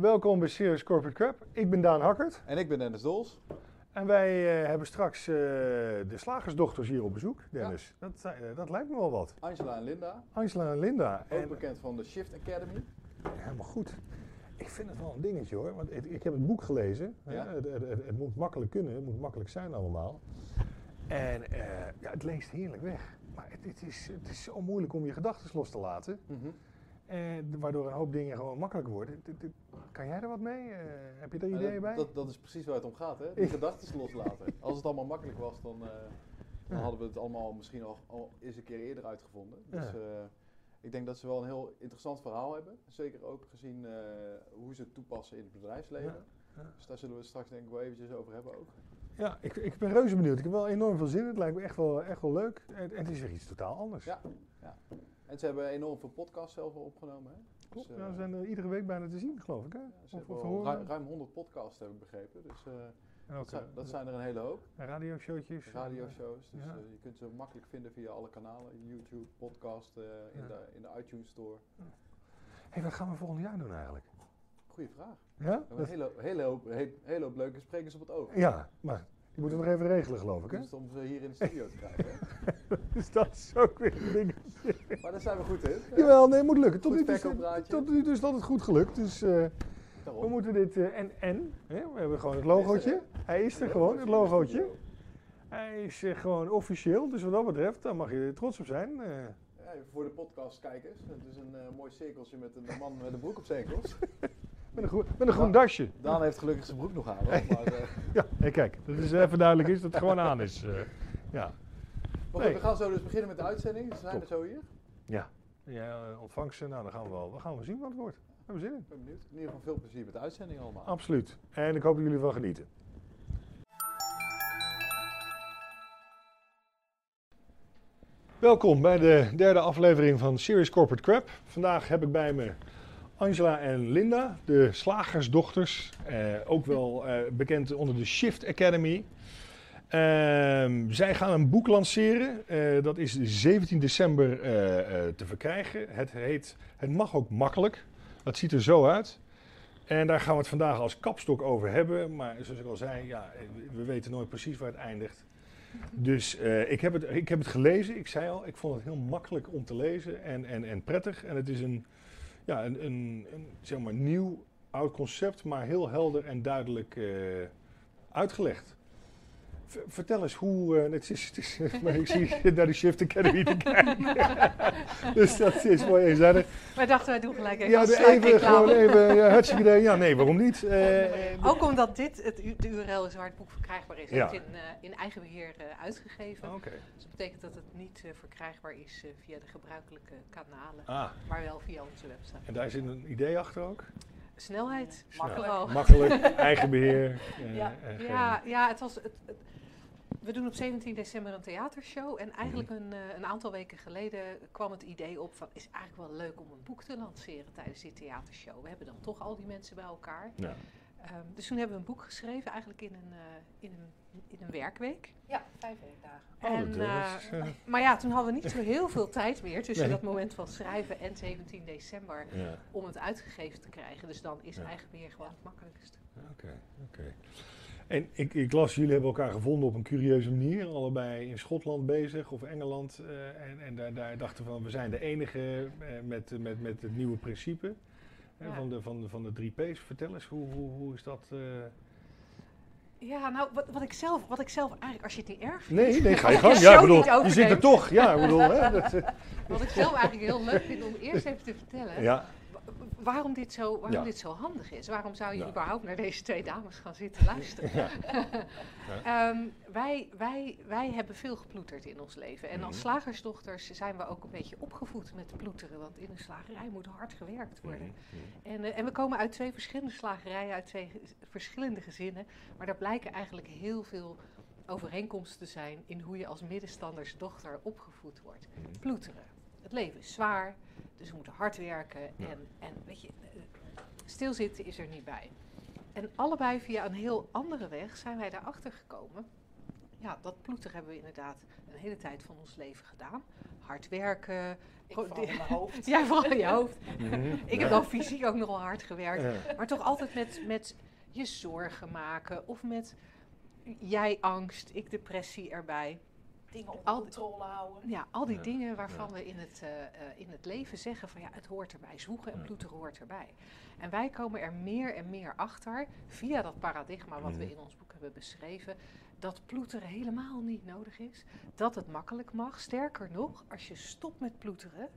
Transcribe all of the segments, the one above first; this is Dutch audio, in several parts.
welkom bij Serious Corporate Crap. Ik ben Daan Hakkert En ik ben Dennis Dols. en wij eh, hebben straks eh, de slagersdochters hier op bezoek, Dennis. Dat, eh, dat lijkt me wel wat. Angela en Linda, Angela en Linda. ook En, bekend van de Shift Academy. helemaal goed. Ik vind het wel een dingetje hoor, want ik, ik heb het boek gelezen. Ja. Het, het- het- het moet makkelijk kunnen, het moet makkelijk zijn allemaal. En ja, het leest heerlijk weg. Maar het, het is, het is zo moeilijk om je gedachten los te laten. Eh, waardoor een hoop dingen gewoon makkelijker worden. Kan jij er wat mee? Eh, heb je er En ideeën dat, bij? Dat, dat is precies waar het om gaat, hè? Die gedachten loslaten. Als het allemaal makkelijk was, dan, eh, dan Ja. hadden we het allemaal misschien al, al eens een keer eerder uitgevonden. Dus Ja. eh, ik denk dat ze wel een heel interessant verhaal hebben. Zeker ook gezien eh, hoe ze het toepassen in het bedrijfsleven. Ja. Ja. Dus daar zullen we het straks denk ik wel eventjes over hebben ook. Ja, ik, ik ben reuze benieuwd. Ik heb wel enorm veel zin. Het lijkt me echt wel, echt wel leuk. En, en het is weer iets totaal anders. Ja. En ze hebben enorm veel podcasts zelf al opgenomen, hè? Klopt. Dus, ja, eh, we zijn er iedere week bijna te zien, geloof ik. Hè? ja, ze Of- hebben of al horen. ruim, ruim 100 podcasts, heb ik begrepen. Dus eh, dat, zijn, eh, dat zijn er een hele hoop. radioshowtjes. radioshows. Dus Ja. eh, je kunt ze makkelijk vinden via alle kanalen. YouTube, podcast, in, de, in de iTunes Store. hey, wat gaan we volgend jaar doen eigenlijk? Goeie vraag. Ja? We hebben een hele, hele, hoop, he- hele hoop leuke sprekers op het oog. ja, maar die moeten we nog even regelen, geloof ik. Hè? Dus om ze hier in de studio te krijgen. Dus dat is ook weer een ding. Maar daar zijn we goed in. Jawel, nee, moet lukken. Tot nu, verkooppraatje. tot nu toe is dat het goed gelukt. Dus eh, we moeten dit... eh, en, en, hè, we hebben gewoon het logootje. Hij is er gewoon, het logootje. Hij is eh, gewoon officieel, dus wat dat betreft, daar mag je er trots op zijn. eh. Ja, voor de podcastkijkers. Het is een eh, mooi cirkeltje met een man met een broek op zijn enkels. Met, een groen, met een groen dasje. Daan heeft gelukkig zijn broek nog aan. hoor. Maar, eh, Ja, hey, kijk, dat is even duidelijk is dat het gewoon aan is. eh. ja. maar goed, Nee. we gaan zo dus beginnen met de uitzending. Ze zijn Top. er zo hier. Ja, ja eh, ontvangsten, nou dan gaan we wel, we gaan wel zien wat het wordt. We hebben zin in. Ik ben benieuwd. In ieder geval veel plezier met de uitzending allemaal. Absoluut. En ik hoop dat jullie ervan genieten. Welkom bij de derde aflevering van Serious Corporate Crap. Vandaag heb ik bij me Angela en Linda, de slagersdochters. eh, ook wel eh, bekend onder de Shift Academy. Ehm, zij gaan een boek lanceren. eh, dat is 17 december eh, eh, te verkrijgen. Het heet Het mag ook makkelijk. Dat ziet er zo uit. En daar gaan we het vandaag als kapstok over hebben. Maar zoals ik al zei, ja, we weten nooit precies waar het eindigt. Dus ik, heb het, ik heb het gelezen. Ik zei al, ik vond het heel makkelijk om te lezen en, en, en prettig. En het is een, ja, een, een, een zeg maar nieuw, oud concept, maar heel helder en duidelijk eh, uitgelegd. V- vertel eens hoe. eh, het is, het is, maar ik zie naar de Shift Academy te kijken. dus dat is mooi eenzijdig. Wij dachten, wij doen gelijk even Ja, even, gewoon even. Ja, hartstikke idee. Ja, nee, waarom niet? Eh, Ook omdat dit het, de URL is waar het boek verkrijgbaar is. Ja. Het is in, eh, in eigen beheer eh, uitgegeven. Oké. Dus dat betekent dat het niet verkrijgbaar is via de gebruikelijke kanalen, Ah, maar wel via onze website. en daar zit een idee achter ook? Snelheid, Snel. makkelijk. Makkelijk, eigen beheer. eh, Ja, ja, ja, het was. Het, het- we doen op 17 december een theatershow. En eigenlijk een, eh, een aantal weken geleden kwam het idee op van... is eigenlijk wel leuk om een boek te lanceren tijdens die theatershow. We hebben dan toch al die mensen bij elkaar. Ja. Ehm, dus toen hebben we een boek geschreven, eigenlijk in een, eh, in een, in een werkweek. Ja, vijf werkdagen. Oh, En, eh, Maar ja, toen hadden we niet zo heel veel tijd meer tussen Nee. dat moment van schrijven en 17 december ja, om het uitgegeven te krijgen. Dus dan is Ja. eigen beheer gewoon het makkelijkste. oké, oké. En ik, ik las, jullie hebben elkaar gevonden op een curieuze manier. Allebei in Schotland bezig of Engeland. eh, en en daar, daar dachten van, we zijn de enige eh, met, met, met het nieuwe principe. eh, Ja. van, de, van, de, van de drie P's. Vertel eens, hoe, hoe, hoe is dat? Ja, nou, wat, wat, ik zelf, wat ik zelf eigenlijk, als je het niet erg vindt... Nee, nee, ga je gang. Ja, ik bedoel, je zit er toch. Ja, ik bedoel, hè, dat, Wat ik zelf eigenlijk heel leuk vind om eerst even te vertellen... ja. Wa- waarom, dit zo, waarom Ja. dit zo handig is. Waarom zou je Ja. überhaupt naar deze twee dames gaan zitten luisteren? Ja. Ehm, wij, wij, wij hebben veel geploeterd in ons leven. En als Mhm. slagersdochters zijn we ook een beetje opgevoed met ploeteren. Want in een slagerij moet hard gewerkt worden. Mhm. En, eh, en we komen uit twee verschillende slagerijen, uit twee verschillende gezinnen. Maar daar blijken eigenlijk heel veel overeenkomsten te zijn in hoe je als middenstandersdochter opgevoed wordt. Mhm. Ploeteren. Het leven is zwaar, dus we moeten hard werken. Ja. En, en weet je, stilzitten is er niet bij. En allebei via een heel andere weg zijn wij daarachter gekomen ja, dat ploeteren hebben we inderdaad een hele tijd van ons leven gedaan. Hard werken. Ik Gewoon vooral in mijn hoofd. Ja, vooral in je hoofd. Mhm. Ik heb dan fysiek ook nogal hard gewerkt. Ja. Maar toch altijd met, met je zorgen maken of met jij angst, ik depressie erbij. Dingen onder Al- controle houden. Ja, al die Ja, dingen waarvan we in het, eh, eh, in het leven zeggen van ja, het hoort erbij. Zwoegen en ploeteren hoort erbij. En wij komen er meer en meer achter, via dat paradigma wat we in ons boek hebben beschreven, dat ploeteren helemaal niet nodig is. Dat het makkelijk mag. Sterker nog, als je stopt met ploeteren,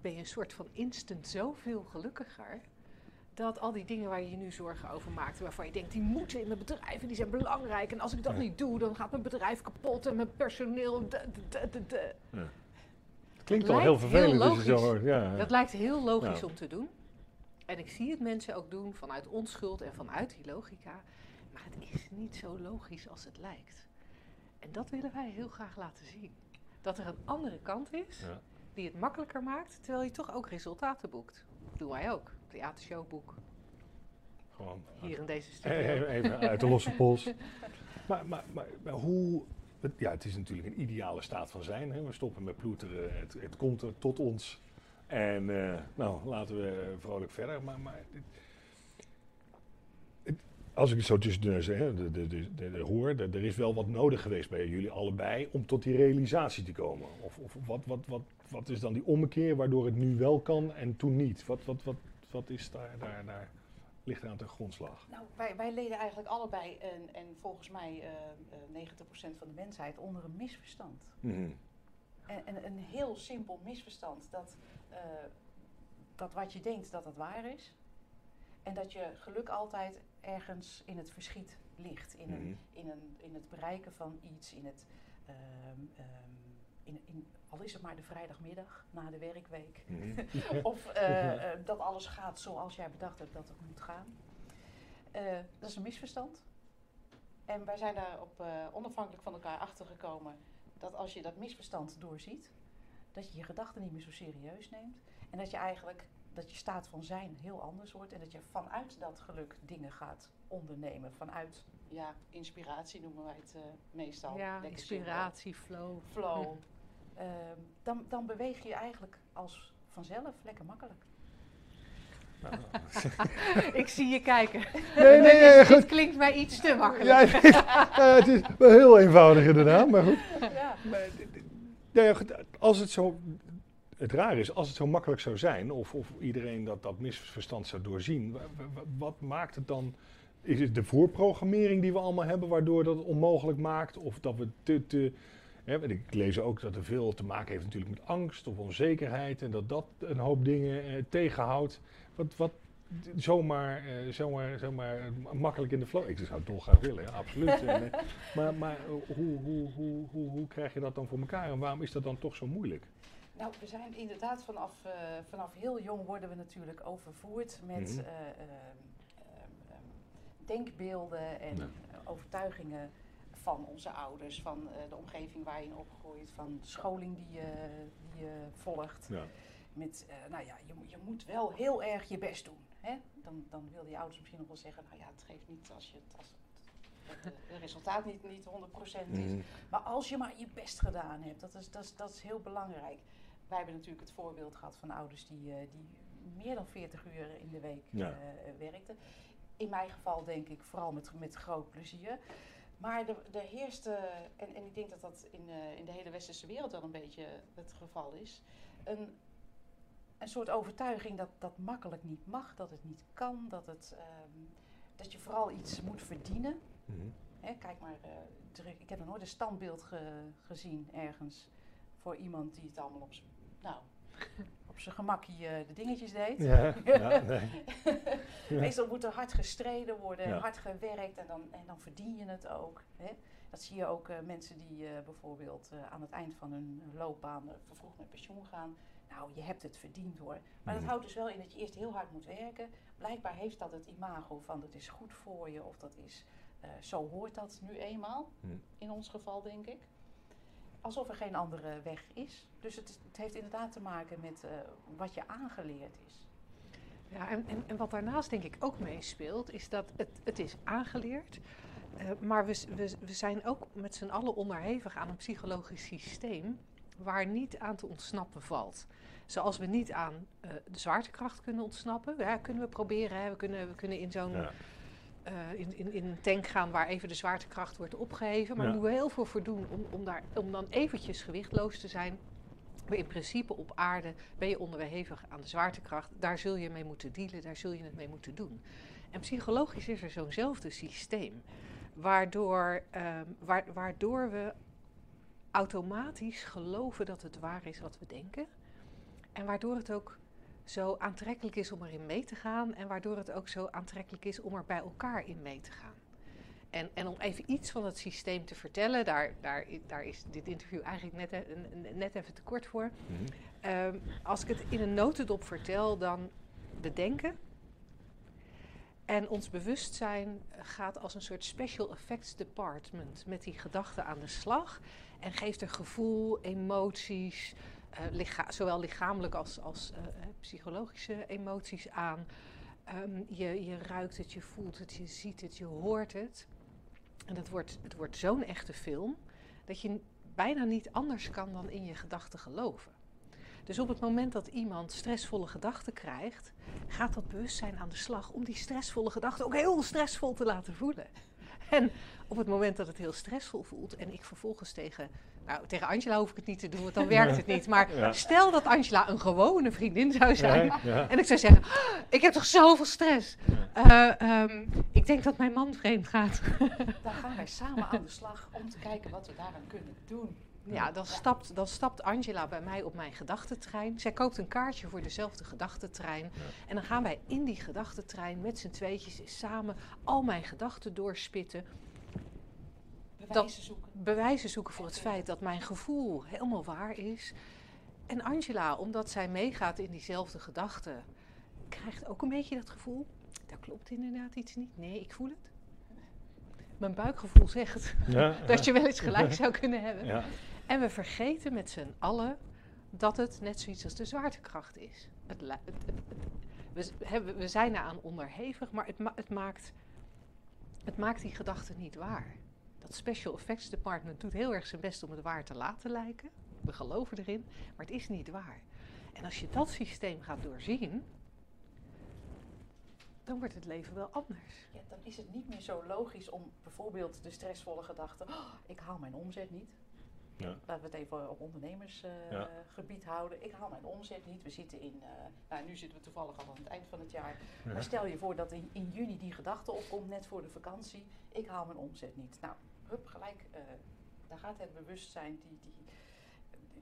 ben je een soort van instant zoveel gelukkiger. Dat al die dingen waar je je nu zorgen over maakt, waarvan je denkt, die moeten in mijn bedrijf en die zijn belangrijk. En als ik dat Ja. niet doe, dan gaat mijn bedrijf kapot en mijn personeel. de- de- de- de. Het klinkt al lijkt heel heel vervelend als je zo logisch. hoort. Ja. Dat lijkt heel logisch Ja. om te doen. En ik zie het mensen ook doen vanuit onschuld en vanuit die logica. Maar het is niet zo logisch als het lijkt. En dat willen wij heel graag laten zien. Dat er een andere kant is Ja. die het makkelijker maakt, terwijl je toch ook resultaten boekt. Dat doen wij ook. Theatershowboek, Gewoon hier in deze Eh, studio. Even uit de losse pols. maar, maar, maar, maar hoe... Ja, het is natuurlijk een ideale staat van zijn. Hè. We stoppen met ploeteren. Het, het komt er tot ons. En eh, nou, laten we vrolijk verder. Maar, maar het- het- als ik het zo tussen de de, de, de, hoor, er is wel wat nodig geweest bij jullie allebei om tot die realisatie te komen. Of, of wat, wat, wat, wat is dan die ommekeer waardoor het nu wel kan en toen niet? Wat, wat, wat, wat is daar, daar, daar ligt aan ten grondslag? Nou, wij, wij leden eigenlijk allebei, en, en volgens mij eh eh 90% van de mensheid, onder een misverstand. Mhm. En, en een heel simpel misverstand dat, eh, dat wat je denkt dat het waar is. En dat je geluk altijd ergens in het verschiet ligt. In, een, Mhm. in, een, in het bereiken van iets, in het, ehm, ehm, in, in, al is het maar de vrijdagmiddag na de werkweek. Mhm. of eh, eh, dat alles gaat zoals jij bedacht hebt dat het moet gaan. Eh, dat is een misverstand. En wij zijn daar op, eh, onafhankelijk van elkaar achter gekomen dat als je dat misverstand doorziet, dat je je gedachten niet meer zo serieus neemt. En dat je eigenlijk, dat je staat van zijn heel anders wordt. En dat je vanuit dat geluk dingen gaat ondernemen. Vanuit, ja, inspiratie noemen wij het eh, meestal. Ja, inspiratie, flow. Flow. Ehm, dan, dan beweeg je eigenlijk als vanzelf lekker makkelijk. Ik zie je kijken. Nee, nee, nee, goed. klinkt mij iets te makkelijk. Ja, het is, ja, het is wel heel eenvoudig inderdaad, maar goed. Ja. Maar, nou ja, goed, Als het zo, het raar is, als het zo makkelijk zou zijn, of, of iedereen dat, dat misverstand zou doorzien, wa- wa- wa- wat maakt het dan? Is het de voorprogrammering die we allemaal hebben, waardoor dat het onmogelijk maakt? Of dat we te, te hè, want ik lees ook dat er veel te maken heeft natuurlijk met angst of onzekerheid en dat dat een hoop dingen eh, tegenhoudt. Wat, wat zomaar, eh, zomaar, zomaar makkelijk in de flow. Ik zou het dolgraag willen, ja, absoluut. En, eh, maar maar eh, hoe, hoe, hoe, hoe, hoe krijg je dat dan voor elkaar en waarom is dat dan toch zo moeilijk? Nou, we zijn inderdaad vanaf, eh, vanaf heel jong worden we natuurlijk overvoerd met Mhm. eh, ehm, ehm, ehm, denkbeelden en Ja. overtuigingen van onze ouders, van eh, de omgeving waar je in opgroeit, van de scholing die je, die je volgt. Ja. Met, eh, nou ja, je, moet- je moet wel heel erg je best doen. Hè? Dan, dan wil die ouders misschien nog wel zeggen, nou ja, het geeft niet als je het, als het, het resultaat niet, niet 100% is. Mhm. Maar als je maar je best gedaan hebt, dat is, dat is, dat is heel belangrijk. Wij hebben natuurlijk het voorbeeld gehad van ouders die, eh, die meer dan 40 uur in de week Ja. werkten. In mijn geval denk ik vooral met, met groot plezier. Maar er, er heerste, en, en ik denk dat dat in, eh, in de hele westerse wereld wel een beetje het geval is, een, een soort overtuiging dat dat makkelijk niet mag, dat het niet kan, dat, het, ehm, dat je vooral iets moet verdienen. Mhm. Hè, kijk maar, terug, ik heb nog nooit een standbeeld ge- gezien ergens voor iemand die het allemaal op zijn nou, op zijn gemakkie eh, de dingetjes deed. Ja, ja, nee. Meestal moet er hard gestreden worden Ja. hard gewerkt en dan, en dan verdien je het ook. Hè. Dat zie je ook eh, mensen die eh, bijvoorbeeld aan het eind van hun loopbaan vervroegd met pensioen gaan. Nou, je hebt het verdiend hoor. Maar dat Mhm. houdt dus wel in dat je eerst heel hard moet werken. Blijkbaar heeft dat het imago van dat is goed voor je of dat is, zo hoort dat nu eenmaal. Mhm. In ons geval denk ik. Alsof er geen andere weg is. Dus het, het heeft inderdaad te maken met eh, wat je aangeleerd is. Ja, en, en, en wat daarnaast denk ik ook meespeelt, is dat het, het is aangeleerd. Eh, maar we, we, we zijn ook met z'n allen onderhevig aan een psychologisch systeem waar niet aan te ontsnappen valt. Zoals we niet aan eh, de zwaartekracht kunnen ontsnappen. Ja, kunnen we proberen. Hè? We, kunnen, we kunnen in zo'n Ja. Eh, in, in, in een tank gaan waar even de zwaartekracht wordt opgeheven. Maar Ja. daar moeten we heel veel voor doen om, om, daar, om dan eventjes gewichtloos te zijn. Maar in principe op aarde ben je onderhevig aan de zwaartekracht. Daar zul je mee moeten dealen, daar zul je het mee moeten doen. En psychologisch is er zo'nzelfde systeem. Waardoor, ehm, waar- waardoor we automatisch geloven dat het waar is wat we denken. En waardoor het ook zo aantrekkelijk is om erin mee te gaan. En waardoor het ook zo aantrekkelijk is om er bij elkaar in mee te gaan. En, en om even iets van het systeem te vertellen, daar, daar, daar is dit interview eigenlijk net, e- n- net even te kort voor. Mhm. Ehm, als ik het in een notendop vertel, dan we denken. En ons bewustzijn gaat als een soort special effects department met die gedachten aan de slag. En geeft er gevoel, emoties, eh, licha- zowel lichamelijk als, als eh, eh, psychologische emoties aan. Ehm, je, je ruikt het, je voelt het, je ziet het, je hoort het. En het wordt, het wordt zo'n echte film dat je bijna niet anders kan dan in je gedachten geloven. Dus op het moment dat iemand stressvolle gedachten krijgt, gaat dat bewustzijn aan de slag om die stressvolle gedachten ook heel stressvol te laten voelen. En op het moment dat het heel stressvol voelt en ik vervolgens tegen, nou tegen Angela hoef ik het niet te doen, want dan werkt het niet. Maar Ja. stel dat Angela een gewone vriendin zou zijn Ja, ja. en ik zou zeggen, "Ah, ik heb toch zoveel stress. Eh, ehm, ik denk dat mijn man vreemd gaat. Dan gaan wij samen aan de slag om te kijken wat we daaraan kunnen doen. Ja, dan stapt, dan stapt Angela bij mij op mijn gedachtentrein. Zij koopt een kaartje voor dezelfde gedachtentrein. En dan gaan wij in die gedachtentrein met z'n tweetjes samen al mijn gedachten doorspitten. Bewijzen zoeken. Bewijzen zoeken voor het feit dat mijn gevoel helemaal waar is. En Angela, omdat zij meegaat in diezelfde gedachten, krijgt ook een beetje dat gevoel. Daar klopt inderdaad iets niet. Nee, ik voel het. Mijn buikgevoel zegt Ja, dat je wel eens gelijk zou kunnen hebben. ja. En we vergeten met z'n allen dat het net zoiets als de zwaartekracht is. Het, li- het- het- het- we, hebben- we zijn eraan onderhevig, maar het, ma- het, maakt, het maakt die gedachte niet waar. Dat Special Effects Department doet heel erg zijn best om het waar te laten lijken. We geloven erin, maar het is niet waar. En als je dat systeem gaat doorzien, dan wordt het leven wel anders. Ja, dan is het niet meer zo logisch om bijvoorbeeld de stressvolle gedachte, "Oh, ik haal mijn omzet niet. Ja. Laten we het even op ondernemersgebied Ja. houden. Ik haal mijn omzet niet. We zitten in, eh, nou nu zitten we toevallig al aan het eind van het jaar. Ja. Maar stel je voor dat in, in juni die gedachte opkomt, net voor de vakantie. Ik haal mijn omzet niet. Nou, hup, gelijk, eh, daar gaat het bewustzijn, die, die,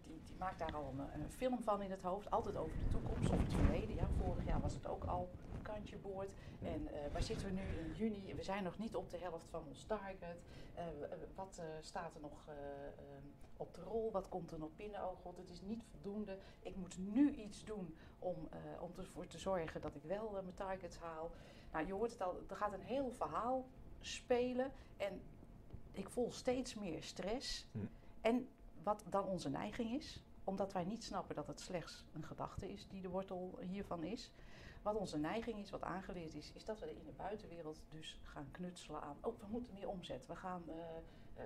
die, die maakt daar al een, een film van in het hoofd. Altijd over de toekomst of het verleden. Ja, vorig jaar was het ook al een kantje boord. En eh, waar zitten we nu in juni? We zijn nog niet op de helft van ons target. Eh, eh, wat eh, staat er nog eh, op de rol? Wat komt er nog binnen? Oh god, het is niet voldoende. Ik moet nu iets doen om, eh, om ervoor te zorgen dat ik wel eh, mijn targets haal. Nou, je hoort het al, er gaat een heel verhaal spelen. En ik voel steeds meer stress. Hm. En wat dan onze neiging is, omdat wij niet snappen dat het slechts een gedachte is die de wortel hiervan is. Wat onze neiging is, wat aangeleerd is, is dat we in de buitenwereld dus gaan knutselen aan. Oh, we moeten meer omzet. We gaan, eh eh,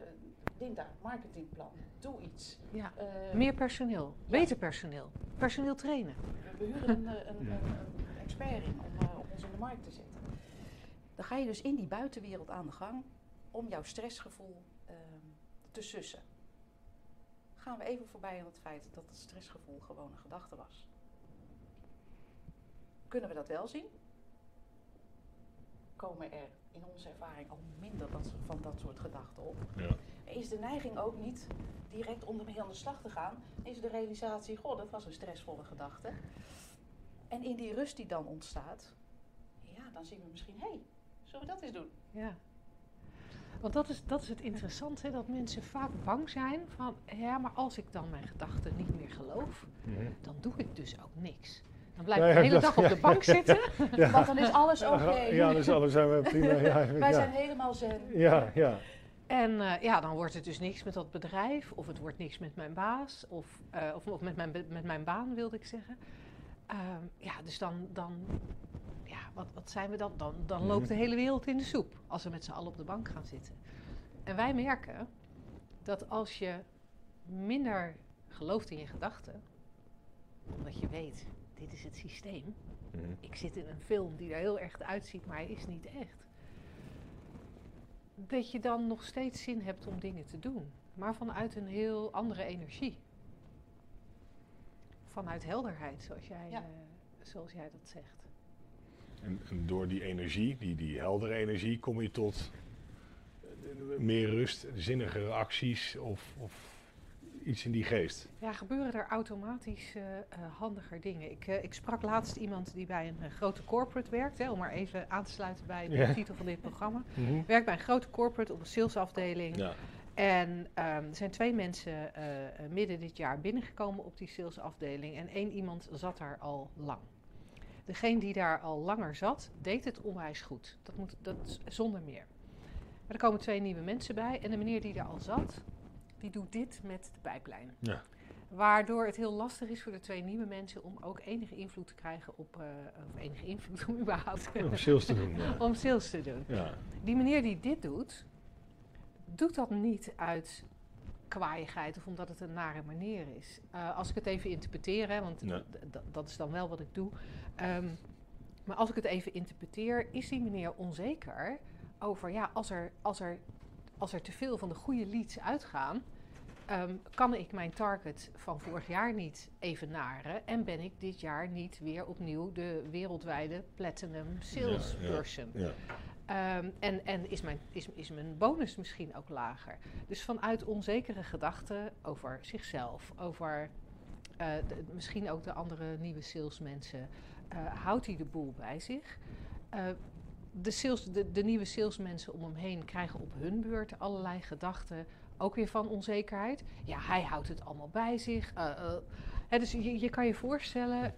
Linda, marketingplan, doe iets. Ja. Eh, Meer personeel, beter personeel, personeel trainen. we, we huren een, een, Ja. een, een expert in om, om ons in de markt te zetten. Dan ga je dus in die buitenwereld aan de gang om jouw stressgevoel ehm, te sussen. Gaan we even voorbij aan het feit dat het stressgevoel gewoon een gedachte was. Kunnen we dat wel zien? Komen er in onze ervaring al minder dat, van dat soort gedachten op? Ja. Is de neiging ook niet direct om ermee aan de slag te gaan? Is de realisatie, goh, dat was een stressvolle gedachte. En in die rust die dan ontstaat, ja, dan zien we misschien, hé, hey, zullen we dat eens doen? Ja. Want dat is, dat is het interessante, hè, dat mensen vaak bang zijn van, ja, maar als ik dan mijn gedachten niet meer geloof, Mhm. dan doe ik dus ook niks. Dan blijf Ja, ik de hele dat- dag op ja, de bank ja, zitten. Ja. Want dan is alles oké. Ja, dus alles zijn we prima. Ja, Wij ja. zijn helemaal zen. ja, ja. En eh, ja, dan wordt het dus niks met dat bedrijf, of het wordt niks met mijn baas, of, eh, of, of met, mijn, met mijn baan wilde ik zeggen. Ehm, ja, dus dan, dan wat, wat zijn we dan? Dan, dan loopt de hele wereld in de soep als we met z'n allen op de bank gaan zitten. En wij merken dat als je minder gelooft in je gedachten, omdat je weet, dit is het systeem. Mhm. Ik zit in een film die er heel echt uitziet, maar hij is niet echt. Dat je dan nog steeds zin hebt om dingen te doen, maar vanuit een heel andere energie. Vanuit helderheid, zoals jij, Ja. eh, zoals jij dat zegt. En, en door die energie, die, die heldere energie, kom je tot eh, meer rust, zinnigere acties of, of iets in die geest. Ja, gebeuren er automatisch eh, eh, handiger dingen. Ik, ik sprak laatst iemand die bij een grote corporate werkt, hè, om maar even aan te sluiten bij de titel van dit programma. Werkt bij een grote corporate op een salesafdeling. Ja. En ehm, er zijn twee mensen midden dit jaar binnengekomen op die salesafdeling. En één iemand zat daar al lang. Degene die daar al langer zat, deed het onwijs goed. Dat, moet, dat zonder meer. Maar er komen twee nieuwe mensen bij. En de meneer die daar al zat, die doet dit met de pijplijn. Ja. Waardoor het heel lastig is voor de twee nieuwe mensen om ook enige invloed te krijgen op... eh, of enige invloed om überhaupt... Om sales te doen. Ja. om sales te doen. Ja. Die meneer die dit doet, doet dat niet uit kwaaiigheid of omdat het een nare manier is. Eh, als ik het even interpreteer, hè, want Ja. dat is dan wel wat ik doe. Ehm, maar als ik het even interpreteer, is die meneer onzeker over, ja, als er, als er, als er te veel van de goede leads uitgaan, ehm, kan ik mijn target van vorig jaar niet evenaren en ben ik dit jaar niet weer opnieuw de wereldwijde platinum salesperson. Ja. Ehm, en en is, mijn, is, is mijn bonus misschien ook lager. Dus vanuit onzekere gedachten over zichzelf, over eh, misschien ook de andere nieuwe salesmensen, eh, houdt hij de boel bij zich. Eh, de, sales, de, de nieuwe salesmensen om hem heen krijgen op hun beurt allerlei gedachten, ook weer van onzekerheid. Ja, hij houdt het allemaal bij zich. Dus je, je kan je voorstellen eh,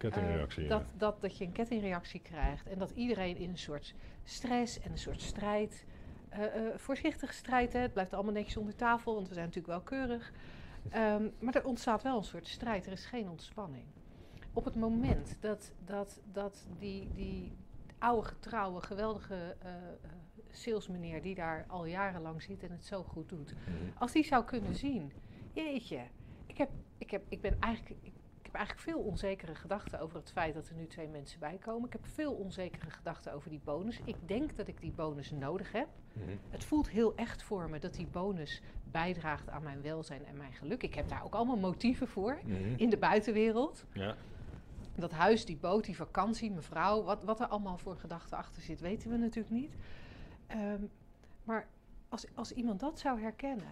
ja. dat, dat, dat je een kettingreactie krijgt en dat iedereen in een soort stress en een soort strijd. eh, voorzichtige strijd, hè. het blijft allemaal netjes onder tafel, want we zijn natuurlijk wel keurig. Ehm, maar er ontstaat wel een soort strijd, er is geen ontspanning. Op het moment dat, dat, dat die, die oude, getrouwe, geweldige salesmeneer die daar al jarenlang zit en het zo goed doet, Mhm. als die zou kunnen zien, jeetje, ik heb, ik heb, ik ben eigenlijk, ik heb eigenlijk veel onzekere gedachten over het feit dat er nu twee mensen bij komen. Ik heb veel onzekere gedachten over die bonus. Ik denk dat ik die bonus nodig heb. Mhm. Het voelt heel echt voor me dat die bonus bijdraagt aan mijn welzijn en mijn geluk. Ik heb daar ook allemaal motieven voor Mhm. in de buitenwereld. Ja. Dat huis, die boot, die vakantie, mevrouw, wat, wat er allemaal voor gedachten achter zit, weten we natuurlijk niet. Ehm, maar als, als iemand dat zou herkennen,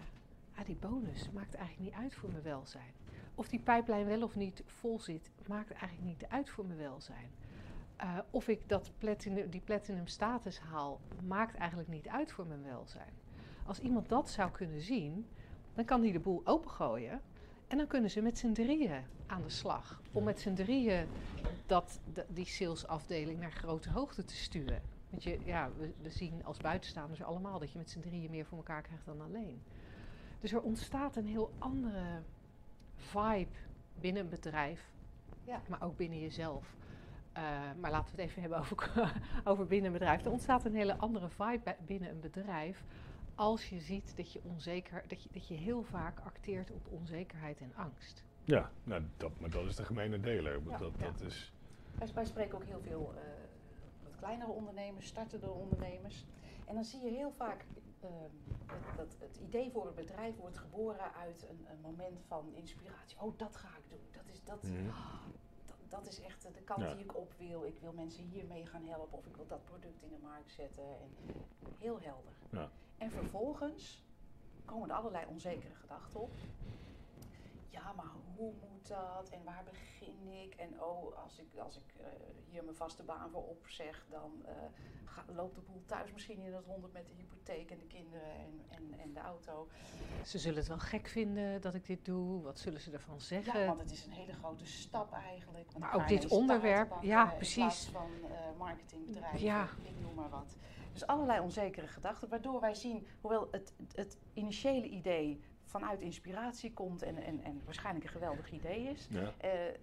ah, die bonus maakt eigenlijk niet uit voor mijn welzijn. Of die pijplijn wel of niet vol zit, maakt eigenlijk niet uit voor mijn welzijn. Eh, of ik dat die platinum status haal, maakt eigenlijk niet uit voor mijn welzijn. Als iemand dat zou kunnen zien, dan kan hij de boel opengooien. En dan kunnen ze met z'n drieën aan de slag. Om met z'n drieën dat, de- die salesafdeling naar grote hoogte te sturen. Want je, ja, we, we zien als buitenstaanders allemaal dat je met z'n drieën meer voor elkaar krijgt dan alleen. Dus er ontstaat een heel andere vibe binnen een bedrijf, Ja. maar ook binnen jezelf. Eh, maar laten we het even hebben over, over binnen een bedrijf. Er ontstaat een hele andere vibe binnen een bedrijf als je ziet dat je, onzeker, dat je, dat je heel vaak acteert op onzekerheid en angst. Ja, nou, dat, maar dat is de gemene deler. Ja, dat, ja. dat is, Wij, wij spreken ook heel veel eh, wat kleinere ondernemers, startende ondernemers. En dan zie je heel vaak eh, dat, dat het idee voor het bedrijf wordt geboren uit een, een moment van inspiratie. Oh, dat ga ik doen. Dat is, dat, Mhm. ah, dat, dat is echt de kant Ja. die ik op wil. Ik wil mensen hiermee gaan helpen of ik wil dat product in de markt zetten. En heel helder. Ja. En vervolgens komen er allerlei onzekere gedachten op. Ja, maar hoe moet dat? En waar begin ik? En oh, als ik, als ik eh, hier mijn vaste baan voor opzeg, dan eh, ga- loopt de boel thuis misschien in het honderd met de hypotheek en de kinderen en, en, en de auto. Ze zullen het wel gek vinden dat ik dit doe. Wat zullen ze ervan zeggen? Ja, want het is een hele grote stap eigenlijk. Want Maar ook dit onderwerp, ja, precies. In plaats van eh marketingbedrijven, Ja. ik noem maar wat. Dus allerlei onzekere gedachten, waardoor wij zien, hoewel het, het initiële idee vanuit inspiratie komt en, en, en waarschijnlijk een geweldig idee is, ja. eh,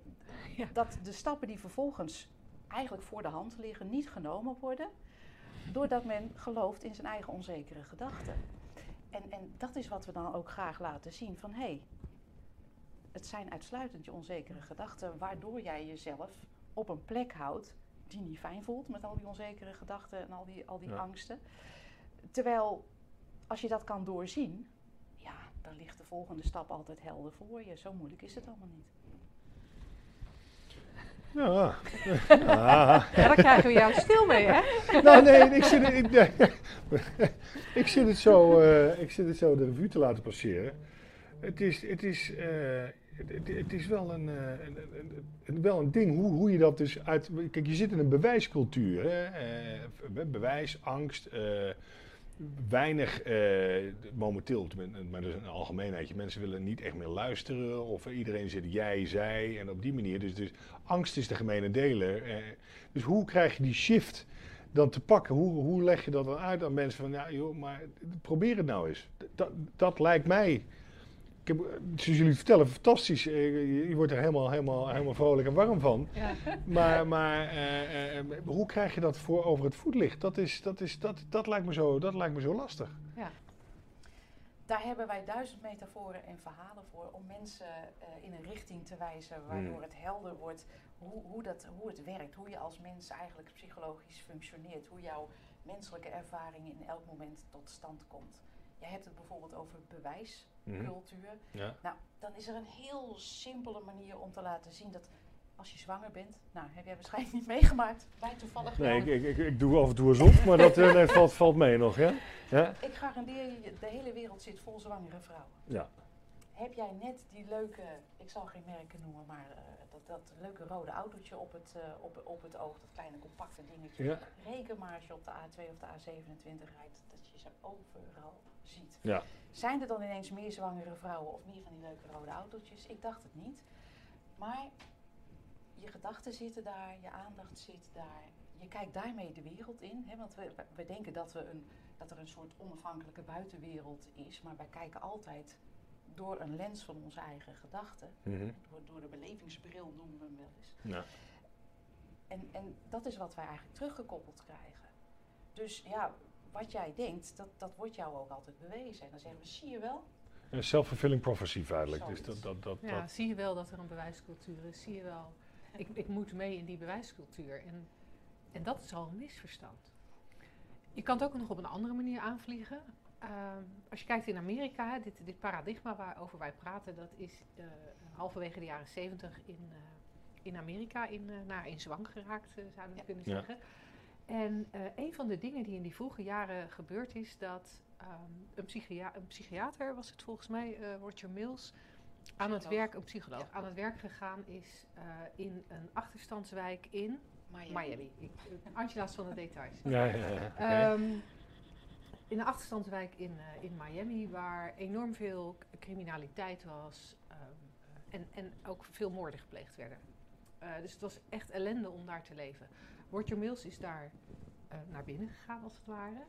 Ja. dat de stappen die vervolgens eigenlijk voor de hand liggen, niet genomen worden, doordat men gelooft in zijn eigen onzekere gedachten. En, en dat is wat we dan ook graag laten zien van hé, hey, het zijn uitsluitend je onzekere gedachten, waardoor jij jezelf op een plek houdt die niet fijn voelt met al die onzekere gedachten en al die, al die Ja. angsten. Terwijl als je dat kan doorzien, dan ligt de volgende stap altijd helder voor je. Zo moeilijk is het allemaal niet. Ja. ja. Ja, daar krijgen we jou stil mee, hè? nou nee, ik zit, het- ik, nee. ik, zit het zo, eh, ik zit het zo de revue te laten passeren. Het is, het is, eh, het, het is wel, een, eh, een, wel een ding hoe, hoe je dat dus uit... Kijk, je zit in een bewijscultuur. Hè? eh, bewijs, angst, eh, weinig eh, momenteel, maar dat is een algemeenheidje. Mensen willen niet echt meer luisteren of iedereen zit jij, zij en op die manier. Dus, dus angst is de gemene deler. eh. dus hoe krijg je die shift dan te pakken? Hoe, hoe leg je dat dan uit aan mensen van, ja joh, maar probeer het nou eens. Dat, dat lijkt mij, heb, zoals jullie vertellen, fantastisch. Eh, Je, je wordt er helemaal, helemaal, helemaal vrolijk en warm van. Ja. Maar, maar eh, eh, hoe krijg je dat voor over het voetlicht? Dat, is, dat, is, dat, dat, lijkt, me zo, dat lijkt me zo lastig. Daar hebben wij duizend metaforen en verhalen voor om mensen eh, in een richting te wijzen waardoor Hmm. het helder wordt hoe, hoe, dat, hoe het werkt, hoe je als mens eigenlijk psychologisch functioneert, hoe jouw menselijke ervaring in elk moment tot stand komt. Jij hebt het bijvoorbeeld over bewijscultuur. Ja. Nou, dan is er een heel simpele manier om te laten zien dat als je zwanger bent, nou heb jij waarschijnlijk niet meegemaakt, wij toevallig. Nee, ik, ik, ik, doe af en toe eens op, maar dat eh, valt, valt mee nog, ja? Ja? Ik garandeer je, de hele wereld zit vol zwangere vrouwen. Ja. Heb jij net die leuke, ik zal geen merken noemen, maar eh, dat, dat leuke rode autootje op het, eh, op, op het oog, dat kleine compacte dingetje. Ja. Reken maar als je op de A2 of de A27 rijdt, dat je ze overal ziet. Ja. Zijn er dan ineens meer zwangere vrouwen of meer van die leuke rode autootjes? Ik dacht het niet. Maar je gedachten zitten daar, je aandacht zit daar. Je kijkt daarmee de wereld in. Hè, want we, we denken dat, we een, dat er een soort onafhankelijke buitenwereld is. Maar wij kijken altijd door een lens van onze eigen gedachten. Mhm. Door, door de belevingsbril noemen we hem wel eens. Ja. En, en dat is wat wij eigenlijk teruggekoppeld krijgen. Dus ja, wat jij denkt, dat, dat wordt jou ook altijd bewezen. En dan zeggen we, zie je wel? Een self-fulfilling prophecy feitelijk. Dus dat, dat, dat, Ja, dat. zie je wel dat er een bewijscultuur is. Zie je wel. Ik, ik moet mee in die bewijscultuur. En, en dat is al een misverstand. Je kan het ook nog op een andere manier aanvliegen. Ehm, als je kijkt in Amerika, dit, dit paradigma waarover wij praten, dat is eh, halverwege de jaren zeventig in, eh, in Amerika in, eh, nou, in zwang geraakt, zouden we Ja. kunnen Ja. zeggen. En eh, een van de dingen die in die vroege jaren gebeurd is, dat ehm, een, psychia- een psychiater, was het volgens mij, eh Roger Mills, aan het werk, een psycholoog, Ja. aan het werk gegaan is eh, in een achterstandswijk in Miami. Ik, eh, Angela's van de details. Ja, ja, ja. Ehm, in een achterstandswijk in, eh, in Miami, waar enorm veel criminaliteit was ehm, en, en ook veel moorden gepleegd werden. Eh, dus het was echt ellende om daar te leven. Roger Mills is daar eh, naar binnen gegaan, als het ware.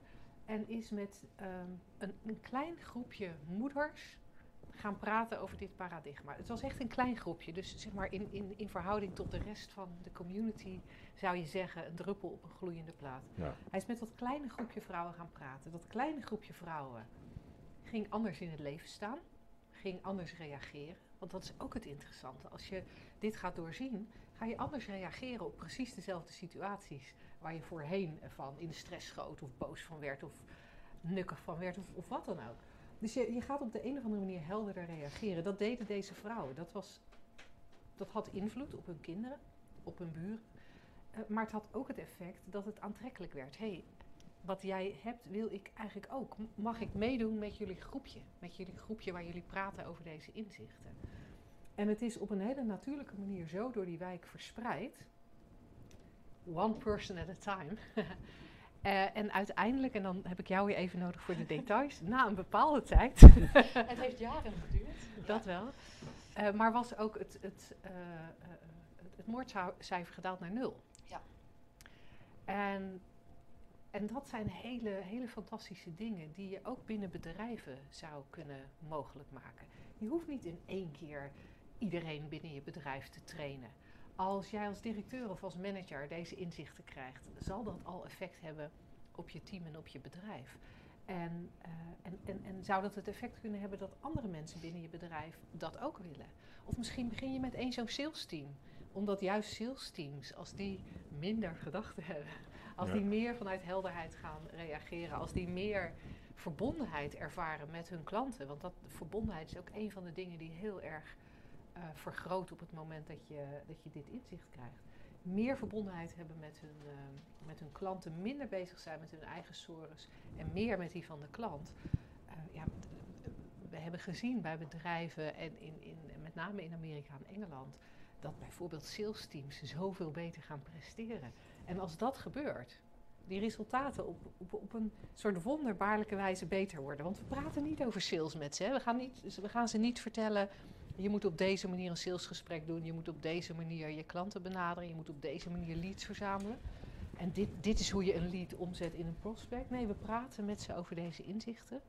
En is met ehm, een, een klein groepje moeders gaan praten over dit paradigma. Het was echt een klein groepje. Dus zeg maar in, in, in verhouding tot de rest van de community zou je zeggen een druppel op een gloeiende plaat. Ja. Hij is met dat kleine groepje vrouwen gaan praten. Dat kleine groepje vrouwen ging anders in het leven staan, ging anders reageren. Want dat is ook het interessante. Als je dit gaat doorzien, ga je anders reageren op precies dezelfde situaties waar je voorheen van in de stress schoot of boos van werd of nukkig van werd of, of wat dan ook. Dus je, gaat op de een of andere manier helderder reageren. Dat deden deze vrouwen. Dat, was, dat had invloed op hun kinderen, op hun buren. Eh, maar het had ook het effect dat het aantrekkelijk werd. hey, wat jij hebt, wil ik eigenlijk ook. Mag ik meedoen met jullie groepje? Met jullie groepje waar jullie praten over deze inzichten. En het is op een hele natuurlijke manier zo door die wijk verspreid. One person at a time. Eh, en uiteindelijk, en dan heb ik jou weer even nodig voor de details, na een bepaalde tijd, Het heeft jaren geduurd. dat wel, eh, maar was ook het, het, eh, het moordcijfer gedaald naar nul. Ja. En, en dat zijn hele, hele fantastische dingen die je ook binnen bedrijven zou kunnen mogelijk maken. Je hoeft niet in één keer iedereen binnen je bedrijf te trainen. Als jij als directeur of als manager deze inzichten krijgt, zal dat al effect hebben op je team en op je bedrijf. En, eh, en, en, en zou dat het effect kunnen hebben dat andere mensen binnen je bedrijf dat ook willen? Of misschien begin je met één zo'n sales team. Omdat juist sales teams, als die minder gedachten hebben, als Ja. die meer vanuit helderheid gaan reageren, als die meer verbondenheid ervaren met hun klanten. Want dat verbondenheid is ook een van de dingen die heel erg eh, vergroot op het moment dat je, dat je dit inzicht krijgt. Meer verbondenheid hebben met hun, eh, met hun klanten, minder bezig zijn met hun eigen sores en meer met die van de klant. Eh, ja, we hebben gezien bij bedrijven en in, in, met name in Amerika en Engeland dat bijvoorbeeld sales teams zoveel beter gaan presteren. En als dat gebeurt, die resultaten op, op, op een soort wonderbaarlijke wijze beter worden. Want we praten niet over sales met ze. We, gaan niet, we gaan ze niet vertellen, je moet op deze manier een salesgesprek doen, je moet op deze manier je klanten benaderen, je moet op deze manier leads verzamelen. En dit, dit is hoe je een lead omzet in een prospect. Nee, we praten met ze over deze inzichten.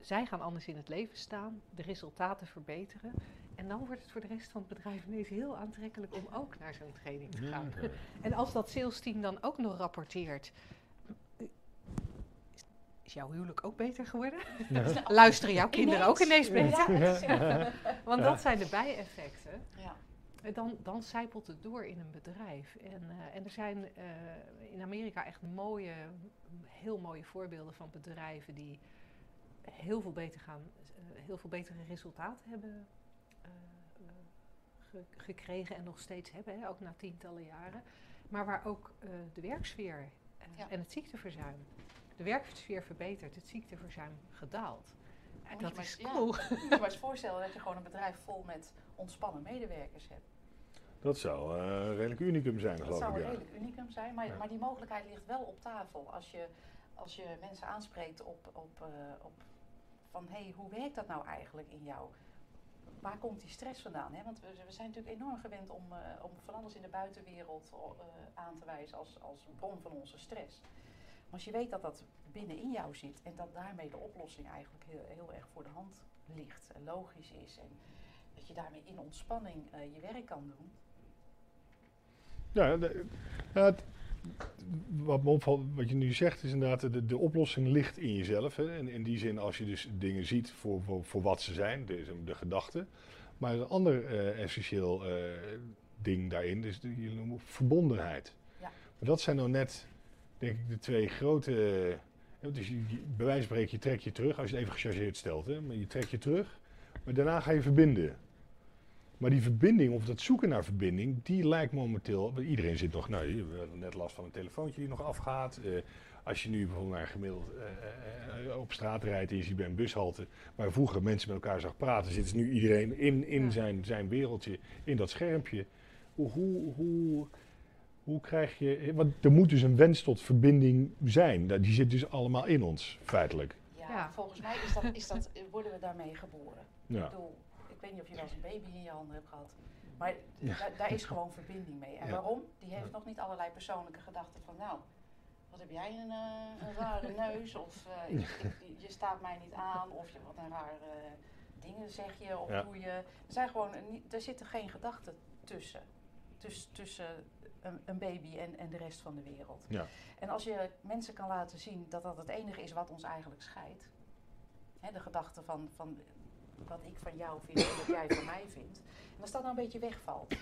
Zij gaan anders in het leven staan, de resultaten verbeteren. En dan wordt het voor de rest van het bedrijf ineens heel aantrekkelijk om ook naar zo'n training te gaan. Ja, En als dat salesteam dan ook nog rapporteert. Is- jouw huwelijk ook beter geworden? ja. Luisteren jouw kinderen ook Ineens. beter? Ja. Want Ja. dat zijn de bijeffecten. Ja. En Dan, dan zijpelt het door in een bedrijf. En, eh, en er zijn eh, in Amerika echt mooie, heel mooie voorbeelden van bedrijven die heel veel beter gaan, eh, heel veel betere resultaten hebben eh, eh, ge- gekregen en nog steeds hebben, hè, ook na tientallen jaren. Maar waar ook eh, de werksfeer Ja. en het ziekteverzuim, de werksfeer verbetert, het ziekteverzuim gedaald. En dat maar is eens- ja. cool. Moet je maar eens voorstellen dat je gewoon een bedrijf vol met ontspannen medewerkers hebt. Dat zou eh, een redelijk unicum zijn, Dat geloof zou ik. een Ja. redelijk unicum zijn, maar, Ja. maar die mogelijkheid ligt wel op tafel. Als je, als je mensen aanspreekt op, op, eh, op van hé, hey, hoe werkt dat nou eigenlijk in jou? Waar komt die stress vandaan? Hè? Want we, we zijn natuurlijk enorm gewend om, eh, om van alles in de buitenwereld eh, aan te wijzen als, als bron van onze stress. Als je weet dat dat binnenin jou zit en dat daarmee de oplossing eigenlijk heel, heel erg voor de hand ligt en logisch is en dat je daarmee in ontspanning eh, je werk kan doen. Ja, de- ja, het- wat me opvalt, wat je nu zegt, is inderdaad, de, de oplossing ligt in jezelf. Hè. In, in die zin, als je dus dingen ziet voor, voor, voor wat ze zijn, de, de gedachten. Maar een ander eh, essentieel eh, ding daarin is, de, verbondenheid. Ja. Maar dat zijn nou net, denk ik, de twee grote... eh, dus je, je- bij wijze van spreken, je trekt je terug, als je het even gechargeerd stelt. Hè, maar je trekt je terug, maar daarna ga je verbinden. Maar die verbinding, of dat zoeken naar verbinding, die lijkt momenteel. Iedereen zit nog. Nou, we hebben net last van een telefoontje die nog afgaat. Eh, als je nu bijvoorbeeld naar gemiddeld eh, op straat rijdt en je ziet bij een bushalte. waar vroeger mensen met elkaar zag praten, zit nu iedereen in, in Ja. zijn, zijn wereldje, in dat schermpje. Hoe, hoe, hoe, hoe krijg je. Want er moet dus een wens tot verbinding zijn. Dat- Die zit dus allemaal in ons, feitelijk. Ja, Ja. volgens mij is dat, is dat, worden we daarmee geboren. Ja. Ik bedoel, ik weet niet of je wel eens een baby in je handen hebt gehad. Maar Ja. daar, daar is gewoon verbinding mee. En Ja. waarom? Die heeft nog niet allerlei persoonlijke gedachten van nou, wat heb jij een, eh, een rare neus? Of eh, ik- ik- je staat mij niet aan, of je, wat een raar eh, dingen zeg je, of Ja. doe je. Er, zijn gewoon, er zitten geen gedachten tussen. Dus, tussen een, een baby en, en de rest van de wereld. Ja. En als je mensen kan laten zien dat dat het enige is wat ons eigenlijk scheidt. Hè, de gedachte van, van wat ik van jou vind en wat jij van mij vindt. En als dat nou een beetje wegvalt.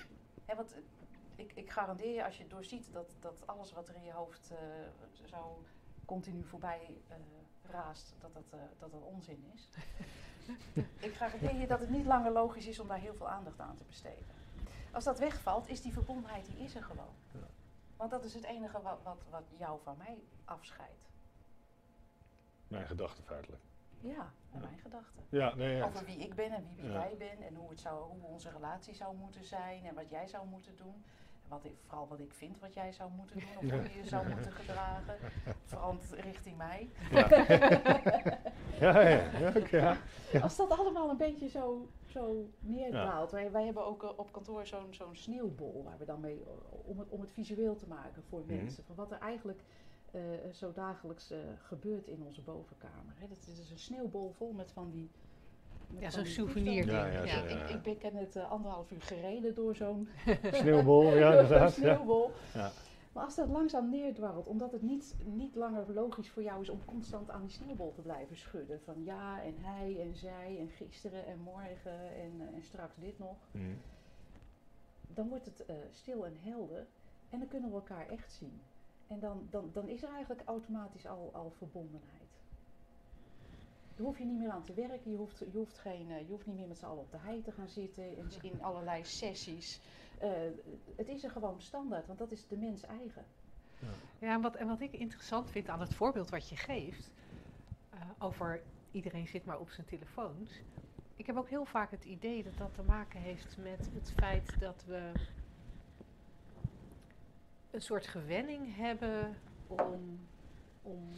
Hè, want eh, ik, ik garandeer je, als je doorziet dat, dat alles wat er in je hoofd eh, zo continu voorbij eh, raast, dat dat, dat dat onzin is. ik garandeer je dat het niet langer logisch is om daar heel veel aandacht aan te besteden. Als dat wegvalt, is die verbondenheid, die is er gewoon. Ja. Want dat is het enige wat, wat, wat jou van mij afscheidt. Mijn gedachten, feitelijk. Ja, mijn gedachten. Ja, nee, ja. Over wie ik ben en wie jij bent en hoe, het zou, hoe onze relatie zou moeten zijn en wat jij zou moeten doen. Wat ik, vooral wat ik vind wat jij zou moeten doen of hoe je je zou moeten gedragen. Vooral richting mij. Ja, ja, ja, ja, oké, ja. Als dat allemaal een beetje zo, zo neerdaalt. Wij, wij hebben ook eh, op kantoor zo'n zo'n sneeuwbol waar we dan mee, eh, om het, om het visueel te maken voor Mhm. mensen. Van wat er eigenlijk eh, zo dagelijks gebeurt in onze bovenkamer. Hè. Dat is dus een sneeuwbol vol met van die Ja, zo'n souvenir Ja, ding. ja, Ik, ik ben ken het eh, anderhalf uur gereden door zo'n Sneeuwbol, ja inderdaad. Sneeuwbol. Ja. Maar als dat langzaam neerdwarrelt, omdat het niet, niet langer logisch voor jou is om constant aan die sneeuwbol te blijven schudden. Van ja en hij en zij en gisteren en morgen en, eh, en straks dit nog. Mhm. Dan wordt het eh, stil en helder en dan kunnen we elkaar echt zien. En dan, dan, dan is er eigenlijk automatisch al, al verbondenheid. Daar hoef je niet meer aan te werken, je hoeft, je hoeft, geen, eh, je hoeft niet meer met z'n allen op de hei te gaan zitten in, in allerlei sessies. Eh, het is er gewoon standaard, want dat is de mens eigen. Ja, en wat, en wat ik interessant vind aan het voorbeeld wat je geeft, eh, over iedereen zit maar op zijn telefoons. Ik heb ook heel vaak het idee dat dat te maken heeft met het feit dat we een soort gewenning hebben om, om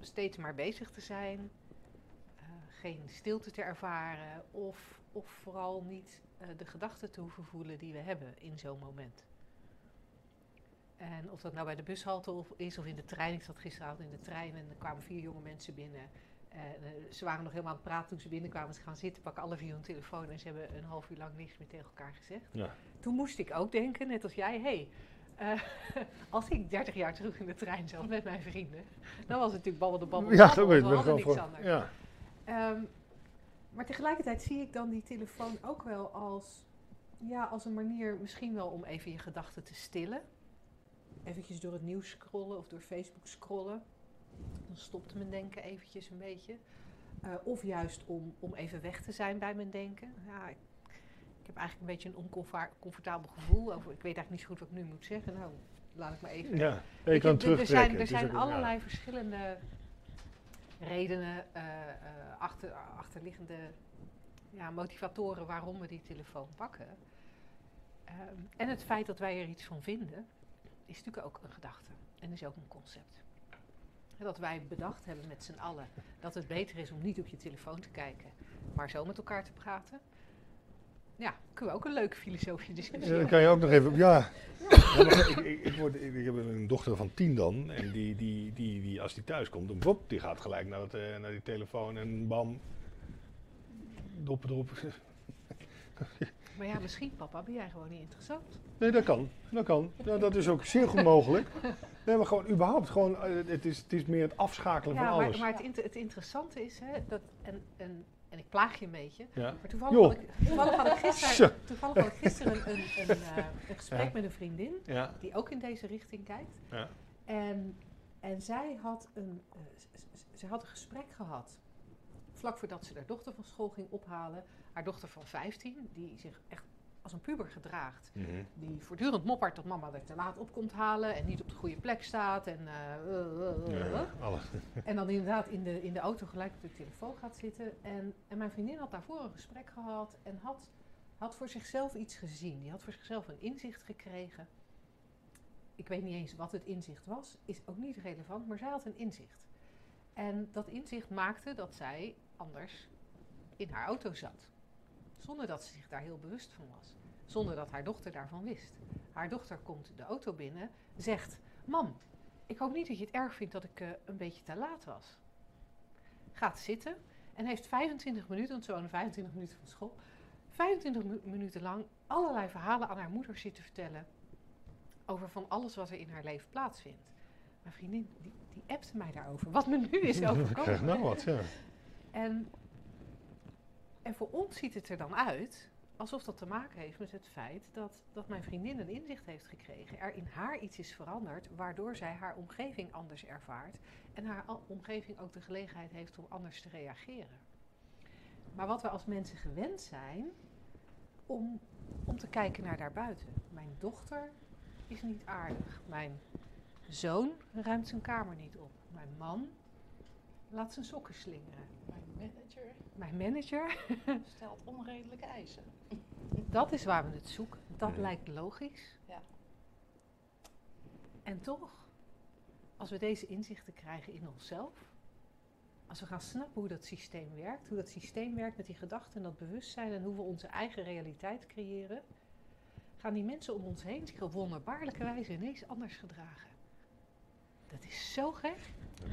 steeds maar bezig te zijn, geen stilte te ervaren of, of vooral niet eh, de gedachten te hoeven voelen die we hebben in zo'n moment. En of dat nou bij de bushalte of is of in de trein. Ik zat gisteravond in de trein en er kwamen vier jonge mensen binnen. En, eh, ze waren nog helemaal aan het praten toen ze binnenkwamen. Ze gaan zitten, pakken alle vier hun telefoon en ze hebben een half uur lang niks meer tegen elkaar gezegd. Ja. Toen moest ik ook denken, net als jij, hé, hey, eh, als ik 30 jaar terug in de trein zat met mijn vrienden, dan was het natuurlijk babbel de babbel. Ja, dat weet we ik wel. Ja. Ehm, maar tegelijkertijd zie ik dan die telefoon ook wel als, ja, als een manier misschien wel om even je gedachten te stillen. Eventjes door het nieuws scrollen of door Facebook scrollen. Dan stopt mijn denken eventjes een beetje. Eh, of juist om, om even weg te zijn bij mijn denken. Ja, ik, ik heb eigenlijk een beetje een oncomfortabel gevoel over. Ik weet eigenlijk niet zo goed wat ik nu moet zeggen. Nou, laat ik maar even ja. Je Weet kan je, er- terugtrekken. zijn, er zijn allerlei verschillende redenen, eh, eh, achter, achterliggende ja, motivatoren waarom we die telefoon pakken. Ehm, en het feit dat wij er iets van vinden, is natuurlijk ook een gedachte en is ook een concept. Dat wij bedacht hebben met z'n allen dat het beter is om niet op je telefoon te kijken, maar zo met elkaar te praten. Ja, kunnen we ook een leuke filosofische discussie Ja, dan kan je ook nog even. Ja. Ja, maar ik, ik, ik, word, ik, heb een dochter van tien dan. En die, die, die, die, als die thuis komt, dan wop, die gaat gelijk naar, het, eh, naar die telefoon en bam. Doppen erop. Maar ja, misschien papa, ben jij gewoon niet interessant. Nee, dat kan. Dat kan. Ja, dat is ook zeer goed mogelijk. Nee, maar gewoon überhaupt. Gewoon, eh, het, is, het is meer het afschakelen Ja, van maar, alles. maar het, inter- het interessante is, hè, dat, en, en, en ik plaag je een beetje, ja. maar toevallig, had ik, toevallig, had, ik gisteren, toevallig had ik gisteren een, een, een, eh, een gesprek Ja. met een vriendin, Ja. die ook in deze richting kijkt. Ja. En, en zij had een, eh, z- z- ze had een gesprek gehad, vlak voordat ze haar dochter van school ging ophalen. Haar dochter van 15, die zich echt als een puber gedraagt. Mhm. Die voortdurend moppert dat mama er te laat op komt halen en niet op de goede plek staat. En, eh, eh, eh, Ja, en dan inderdaad in de, in de auto gelijk op de telefoon gaat zitten. En, en mijn vriendin had daarvoor een gesprek gehad en had, had voor zichzelf iets gezien. Die had voor zichzelf een inzicht gekregen. Ik weet niet eens wat het inzicht was, is ook niet relevant, maar zij had een inzicht. En dat inzicht maakte dat zij anders in haar auto zat. Zonder dat ze zich daar heel bewust van was. Zonder dat haar dochter daarvan wist. Haar dochter komt de auto binnen, zegt: Mam, ik hoop niet dat je het erg vindt dat ik eh, een beetje te laat was. Gaat zitten en heeft 25 minuten, want ze wonen 25 minuten van school, 25 mi- minuten lang allerlei verhalen aan haar moeder zitten vertellen over van alles wat er in haar leven plaatsvindt. Mijn vriendin, die, die appte mij daarover, wat me nu is Ik krijg overkomen. nou wat, ja. En, en voor ons ziet het er dan uit alsof dat te maken heeft met het feit dat, dat mijn vriendin een inzicht heeft gekregen. Er in haar iets is veranderd, waardoor zij haar omgeving anders ervaart. En haar omgeving ook de gelegenheid heeft om anders te reageren. Maar wat we als mensen gewend zijn, om, om te kijken naar daarbuiten. Mijn dochter is niet aardig. Mijn zoon ruimt zijn kamer niet op. Mijn man laat zijn sokken slingeren Mijn manager mijn manager. stelt onredelijke eisen. Dat is waar we het zoeken. Dat lijkt logisch. Ja. En toch, als we deze inzichten krijgen in onszelf, als we gaan snappen hoe dat systeem werkt, hoe dat systeem werkt met die gedachten en dat bewustzijn en hoe we onze eigen realiteit creëren, gaan die mensen om ons heen zich op wonderbaarlijke wijze ineens anders gedragen. Dat is zo gek.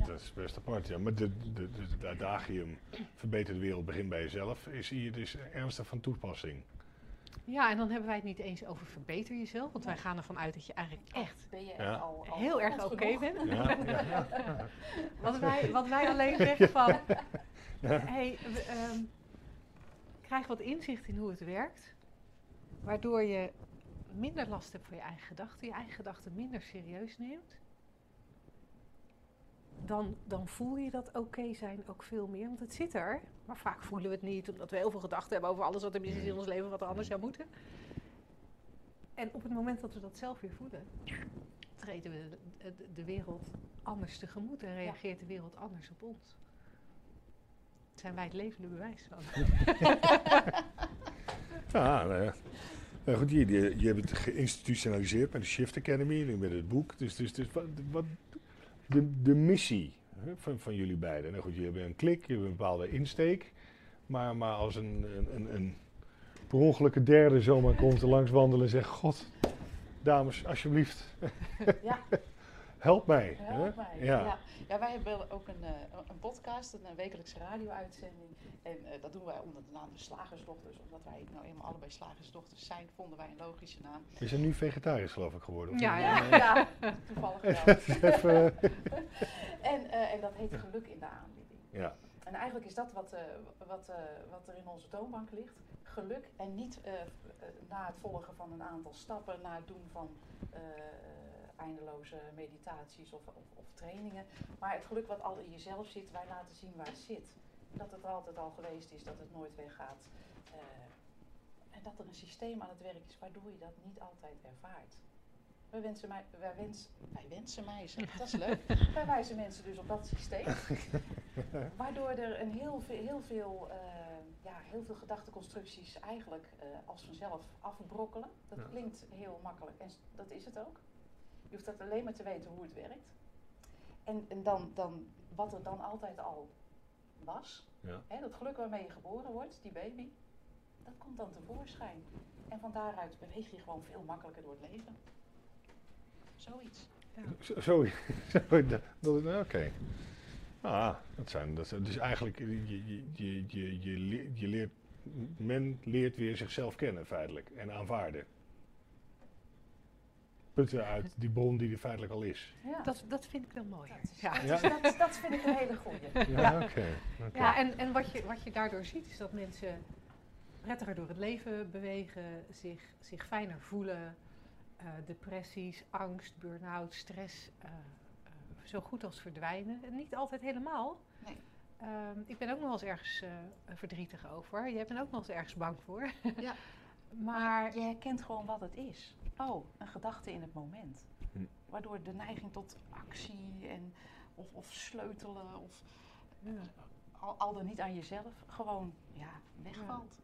Dat is best apart, ja. Maar de, de, de, de adagium verbeter de wereld, begin bij jezelf, is hier dus ernstig van toepassing. Ja, en dan hebben wij het niet eens over verbeter jezelf. Want wij gaan ervan uit dat je eigenlijk echt Ben je Ja. al, al heel erg oké bent. Ja, ja, ja. Wat wij, wat wij alleen zeggen van, hey, we, ehm, krijg wat inzicht in hoe het werkt. Waardoor je minder last hebt van je eigen gedachten. Je eigen gedachten minder serieus neemt. Dan, dan voel je dat oké zijn ook veel meer. Want het zit er. Maar vaak voelen we het niet. Omdat we heel veel gedachten hebben over alles wat er mis is in ons leven. Wat er anders zou moeten. En op het moment dat we dat zelf weer voelen. Treden we de, de- de wereld anders tegemoet. En reageert de wereld anders op ons. Zijn wij het levende bewijs van. Ja, nou ja. Nou goed, je, je, je hebt het geïnstitutionaliseerd met de Shift Academy, nu met het boek. Dus, dus, dus wat, wat de, de missie van, van jullie beiden. Nou goed, jullie hebben een klik, je hebt een bepaalde insteek. Maar, maar als een, een, een, een per ongeluk een derde zomaar komt er langs wandelen en zegt... God, dames, alsjeblieft, Ja, help mij. help hè? mij. Ja. Ja. Ja, wij hebben ook een, eh, een podcast, een, eh, wekelijkse radio-uitzending. En eh, dat doen wij onder de naam de Slagersdochters. Omdat wij nou eenmaal allebei Slagersdochters zijn, vonden wij een logische naam. We zijn nu vegetarisch geloof ik geworden. Ja, ja. ja toevallig wel. Even, En, eh, en dat heet geluk in de aanbieding. ja. En eigenlijk is dat wat, eh, wat, eh, wat er in onze toonbank ligt. Geluk en niet na het volgen van een aantal stappen, na het doen van eh, eindeloze meditaties of, of, of trainingen. Maar het geluk wat al in jezelf zit, wij laten zien waar het zit. Dat het er altijd al geweest is, dat het nooit weggaat. Eh, en dat er een systeem aan het werk is waardoor je dat niet altijd ervaart. Wij wensen, mij, wij, wens, wij wensen mij, zeg, dat is leuk. wij wijzen mensen dus op dat systeem. Waardoor er een heel, veel, heel, veel, eh, ja, heel veel gedachteconstructies eigenlijk eh, als vanzelf afbrokkelen. Dat Ja. klinkt heel makkelijk en dat is het ook. Je hoeft dat alleen maar te weten hoe het werkt. En, en dan, dan, wat er dan altijd al was, Ja. hè, dat geluk waarmee je geboren wordt, die baby, dat komt dan tevoorschijn. En van daaruit beweeg je gewoon veel makkelijker door het leven. Zoiets. Zo, zo, zo, dat- dat- oké. Ah, dat zijn, dat zijn, dus eigenlijk, je, je, je, je, je leert, men leert weer zichzelf kennen feitelijk en aanvaarden. Putten uit die bron die er feitelijk al is. Ja, Dat, dat vind ik wel mooi. dat, is- Ja. dat, dat, dat vind ik een hele goeie. Ja, oké. Ja, en, en wat, je, wat je daardoor ziet is dat mensen prettiger door het leven bewegen, zich, zich fijner voelen. eh, depressies, angst, burn-out, stress eh, eh, zo goed als verdwijnen. En niet altijd helemaal. Nee. Ehm, ik ben ook nog wel eens ergens eh, verdrietig over. Jij bent ook nog eens ergens bang voor. Ja. maar Je herkent gewoon wat het is. Oh, een gedachte in het moment. Hm. Waardoor de neiging tot actie en, of, of sleutelen of ja. al, al dan niet aan jezelf gewoon ja, wegvalt.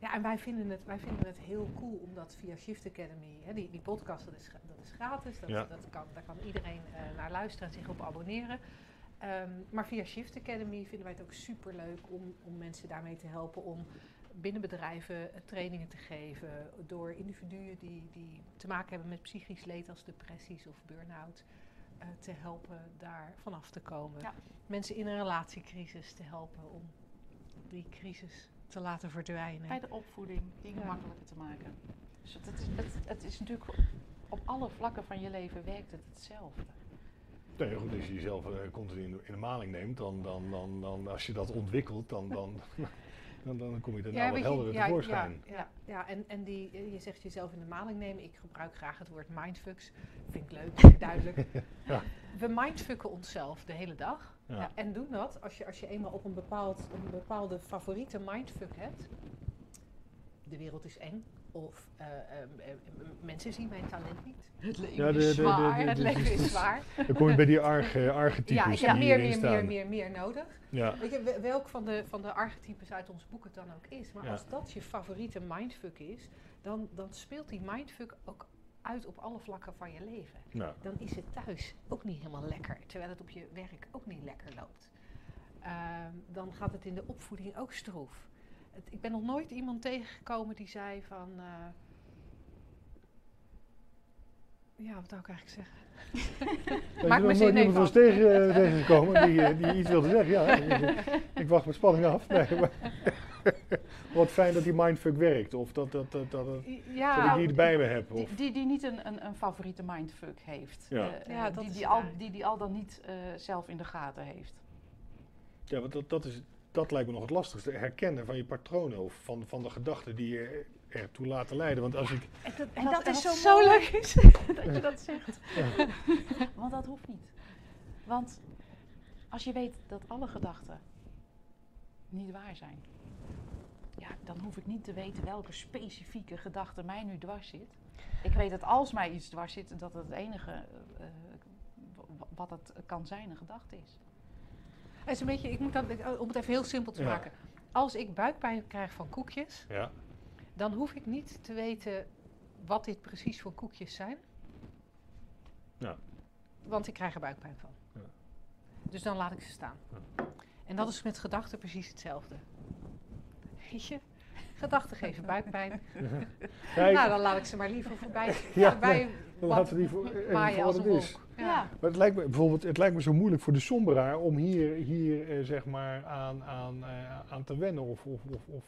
Ja, en wij vinden het, wij vinden het heel cool om dat via Shift Academy, hè, die, die podcast, dat is, dat is gratis, dat, Ja. dat kan, daar kan iedereen eh, naar luisteren en zich op abonneren. Ehm, maar via Shift Academy vinden wij het ook super leuk om, om mensen daarmee te helpen om binnen bedrijven eh, trainingen te geven door individuen die, die te maken hebben met psychisch leed als depressies of burn-out. eh, te helpen daar vanaf te komen. Ja. Mensen in een relatiecrisis te helpen om die crisis te laten verdwijnen. Bij de opvoeding dingen Ja. makkelijker te maken. Dus het, het, is, het, het is natuurlijk op alle vlakken van je leven werkt het hetzelfde. Nee, goed, als je jezelf eh, continu in de, in de maling neemt, dan, dan, dan, dan als je dat ontwikkelt, dan, dan, dan, dan kom je er nou weet wel je, helder ja, tevoorschijn. Ja, ja, ja, en, en die, je zegt jezelf in de maling nemen. Ik gebruik graag het woord mindfucks. Vind ik leuk, ik duidelijk. Ja. We mindfucken onszelf de hele dag. Ja. Ja, en doen dat als je, als je eenmaal op een, bepaald, een bepaalde favoriete mindfuck hebt. De wereld is eng. Of eh, eh, mensen zien mijn talent niet. Het leven Ja, de- is de- de- zwaar. de- het de- leven is zwaar. Dan kom je bij die arche, archetypes Ja, heb meer, hierin meer, staan. meer, meer, meer nodig. Ja, Weet je, wel- welk van de, van de archetypes uit ons boek het dan ook is. Maar Ja. als dat je favoriete mindfuck is, dan, dan speelt die mindfuck ook uit op alle vlakken van je leven. nou, Dan is het thuis ook niet helemaal lekker, terwijl het op je werk ook niet lekker loopt. Ehm, dan gaat het in de opvoeding ook stroef. Het, ik ben nog nooit iemand tegengekomen die zei van... eh, Ja, wat zou ik eigenlijk zeggen? Ben Maak je me nog zin nooit iemand even was tegen, eh, tegengekomen die, eh, die iets wilde zeggen? Ja, ik, ik wacht met spanning af. Nee, maar wat fijn dat die mindfuck werkt. Of dat, dat, dat, dat, dat, Ja, dat ik die erbij me heb. Die, Of, die, die niet een, een, een favoriete mindfuck heeft. Ja. Ja, dat die, die, al, die die al dan niet eh, zelf in de gaten heeft. ja, want dat, dat, is, dat lijkt me nog het lastigste. Herkennen van je patronen of van, van de gedachten die je ertoe laten leiden. Want als ik... en dat, En dat is zo leuk is. dat je dat zegt. Ja. Want dat hoeft niet. Want als je weet dat alle gedachten niet waar zijn, ja, dan hoef ik niet te weten welke specifieke gedachte mij nu dwars zit. Ik weet dat als mij iets dwars zit, dat het enige eh, w- wat het kan zijn een gedachte is. Het is een beetje, ik moet dan, om het even heel simpel te Ja. maken. Als ik buikpijn krijg van koekjes, Ja. dan hoef ik niet te weten wat dit precies voor koekjes zijn. Ja. Want ik krijg er buikpijn van. Ja. Dus dan laat ik ze staan. En dat is met gedachten precies hetzelfde. Weet je? Gedachten geven buikpijn. Nou, dan laat ik ze maar liever voorbij, Ja, voorbij laten we die voor, voor als een het is. wolk. Ja. Maar het lijkt me bijvoorbeeld, het lijkt me zo moeilijk voor de somberaar om hier, hier eh, zeg maar aan, aan, eh, aan te wennen of, of, of, of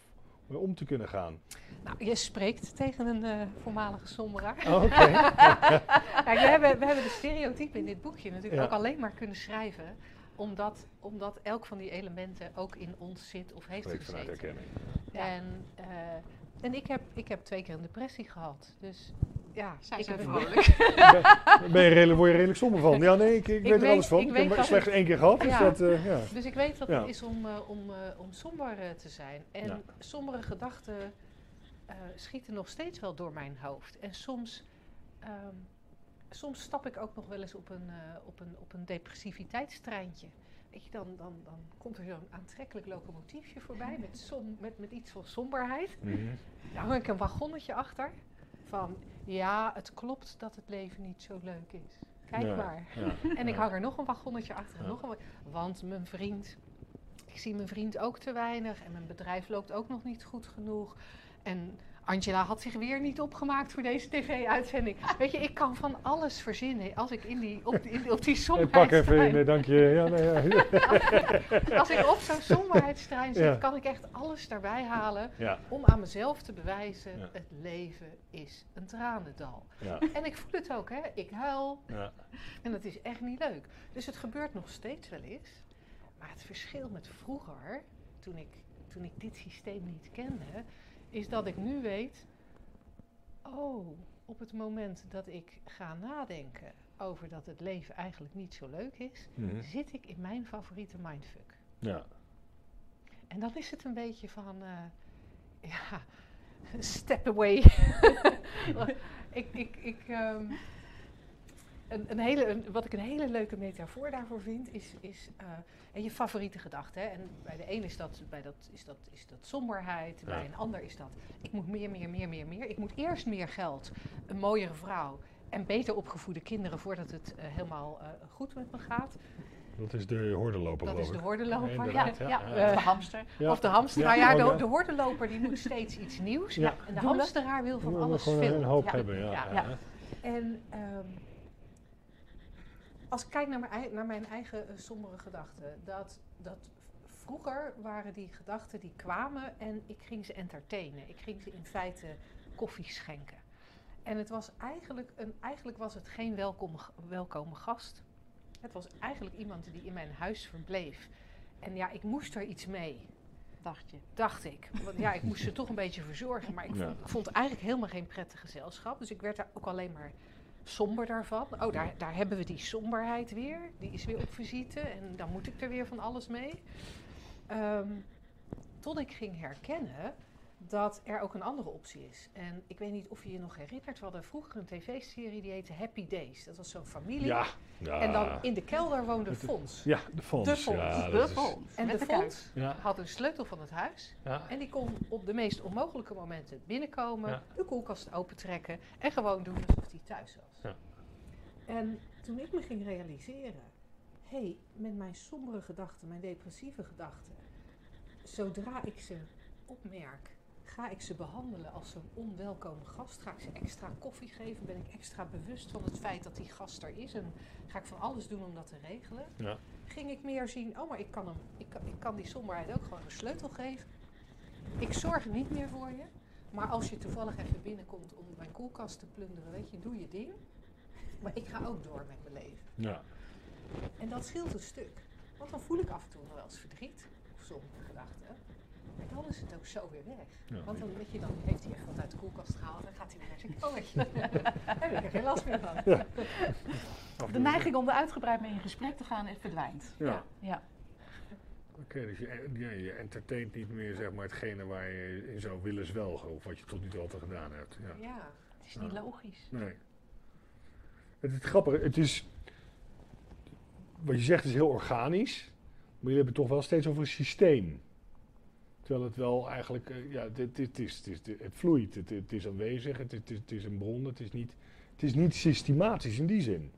om te kunnen gaan. Nou, je spreekt tegen een eh, voormalige somberaar. Oh, Oké. Kijk, we hebben, we hebben de stereotypen in dit boekje natuurlijk Ja. ook alleen maar kunnen schrijven. Omdat, omdat elk van die elementen ook in ons zit of heeft Spreek vanuit gezeten. herkenning. Ja. En, eh, en ik, heb, ik heb twee keer een depressie gehad. Dus ja, Zij ik zijn vrolijk. Ben, ben je redelijk, word je redelijk somber van? Ja, nee, ik, ik, weet er alles van. ik Ik, heb maar dat slechts één keer gehad, dus Ja. dat, eh, ja. Dus ik weet wat Ja. het is om, eh, om, eh, om somber eh, te zijn. En Ja. sombere gedachten eh, schieten nog steeds wel door mijn hoofd. En soms, ehm, soms stap ik ook nog wel eens op een, eh, op een, op een depressiviteitstreintje. Weet je, dan, dan, dan komt er zo'n aantrekkelijk locomotiefje voorbij met, som, met, met iets van somberheid. Mhm. Daar hang ik een wagonnetje achter van ja, het klopt dat het leven niet zo leuk is. Kijk Ja, maar. ja, En ik hang er nog een wagonnetje achter. Nog een, wa- want mijn vriend, ik zie mijn vriend ook te weinig. En mijn bedrijf loopt ook nog niet goed genoeg. En Angela had zich weer niet opgemaakt voor deze tv-uitzending. Weet je, ik kan van alles verzinnen als ik in die, op, die, in, op die somberheidstrein... pak even een, eh, dank je. Ja, nee, ja. Als ik op zo'n somberheidstrein zit, Ja. kan ik echt alles daarbij halen om aan mezelf te bewijzen, het leven is een tranendal. En ik voel het ook, hè. Ik huil ja. en dat is echt niet leuk. Dus het gebeurt nog steeds wel eens. Maar het verschil met vroeger, toen ik, toen ik dit systeem niet kende, is dat ik nu weet, oh, op het moment dat ik ga nadenken over dat het leven eigenlijk niet zo leuk is, Mhm. zit ik in mijn favoriete mindfuck. ja. En dan is het een beetje van, eh, ja, step away. ik, ik, ik, ehm, een, een hele, een- wat ik een hele leuke metafoor daarvoor vind, is, is eh, en je favoriete gedachte. Hè? En bij de een is dat, bij dat, is dat, is dat somberheid, bij een ander is dat, ik moet meer, meer, meer, meer, meer. Ik moet eerst meer geld, een mooiere vrouw en beter opgevoede kinderen voordat het eh, helemaal eh, goed met me gaat. Dat is de hordenloper, Dat is de hordenloper. Ja, Ja, inderdaad, ja, ja, ja. ja. Of de hamster. Ja. Of de hamster. Ja, nou ja, de, de hordenloper die moet steeds iets nieuws. Ja. En de hamsteraar wil van alles veel. een hoop Ja. hebben, ja. Ja. ja. Ja. En ehm, als ik kijk naar mijn, naar mijn eigen eh, sombere gedachten, dat, dat vroeger waren die gedachten die kwamen en ik ging ze entertainen. Ik ging ze in feite koffie schenken. En het was eigenlijk, een, eigenlijk was het geen welkom, welkome gast. Het was eigenlijk iemand die in mijn huis verbleef. En ja, ik moest er iets mee Dacht je. dacht ik. Want ja, ik moest ze toch een beetje verzorgen. Maar ik Ja. vond, vond eigenlijk helemaal geen prettig gezelschap. Dus ik werd daar ook alleen maar somber daarvan. Oh, daar, daar hebben we die somberheid weer. Die is weer op visite. En dan moet ik er weer van alles mee. Ehm, tot ik ging herkennen dat er ook een andere optie is. En ik weet niet of je je nog herinnert. We hadden vroeger een tv-serie die heette Happy Days. Dat was zo'n familie. Ja. ja. En dan in de kelder woonde Fons. Ja, de fonds. De fonds. Ja, de fonds. En met de de. Fons Ja, had een sleutel van het huis. ja. En die kon op de meest onmogelijke momenten binnenkomen, Ja. de koelkast opentrekken en gewoon doen alsof hij thuis was. Ja. En toen ik me ging realiseren, hé, hey, met mijn sombere gedachten, mijn depressieve gedachten, zodra ik ze opmerk, Ga ik ze behandelen als een onwelkome gast? Ga ik ze extra koffie geven? Ben ik extra bewust van het feit dat die gast er is? En ga ik van alles doen om dat te regelen? Ja. Ging ik meer zien, oh maar ik kan, hem, ik kan, ik kan die somberheid ook gewoon een sleutel geven. Ik zorg niet meer voor je. Maar als je toevallig even binnenkomt om mijn koelkast te plunderen, weet je, doe je ding. Maar ik ga ook door met mijn leven. Ja. En dat scheelt een stuk. Want dan voel ik af en toe nog wel eens verdriet of sommige gedachten. Maar dan is het ook zo weer weg. Ja. Want dan, weet je, dan heeft hij even wat uit de koelkast gehaald en gaat hij naar zijn kolletje. Daar heb ik er geen last meer van. Ja. De neiging om er uitgebreid mee in gesprek te gaan verdwijnt. Ja. Ja. Oké, dus je, ja, je entertaint niet meer zeg maar hetgene waar je in zou willen zwelgen. Of wat je tot nu toe altijd gedaan hebt. Ja. Ja. Het is niet logisch. Nee. Het is grappig, het is. Wat je zegt is heel organisch. Maar jullie hebben het toch wel steeds over een systeem. Terwijl het wel eigenlijk. eh, ja, dit, dit is, het, is, het vloeit, het, het is aanwezig, het, het, is, het is een bron, het is, niet, het is niet systematisch in die zin.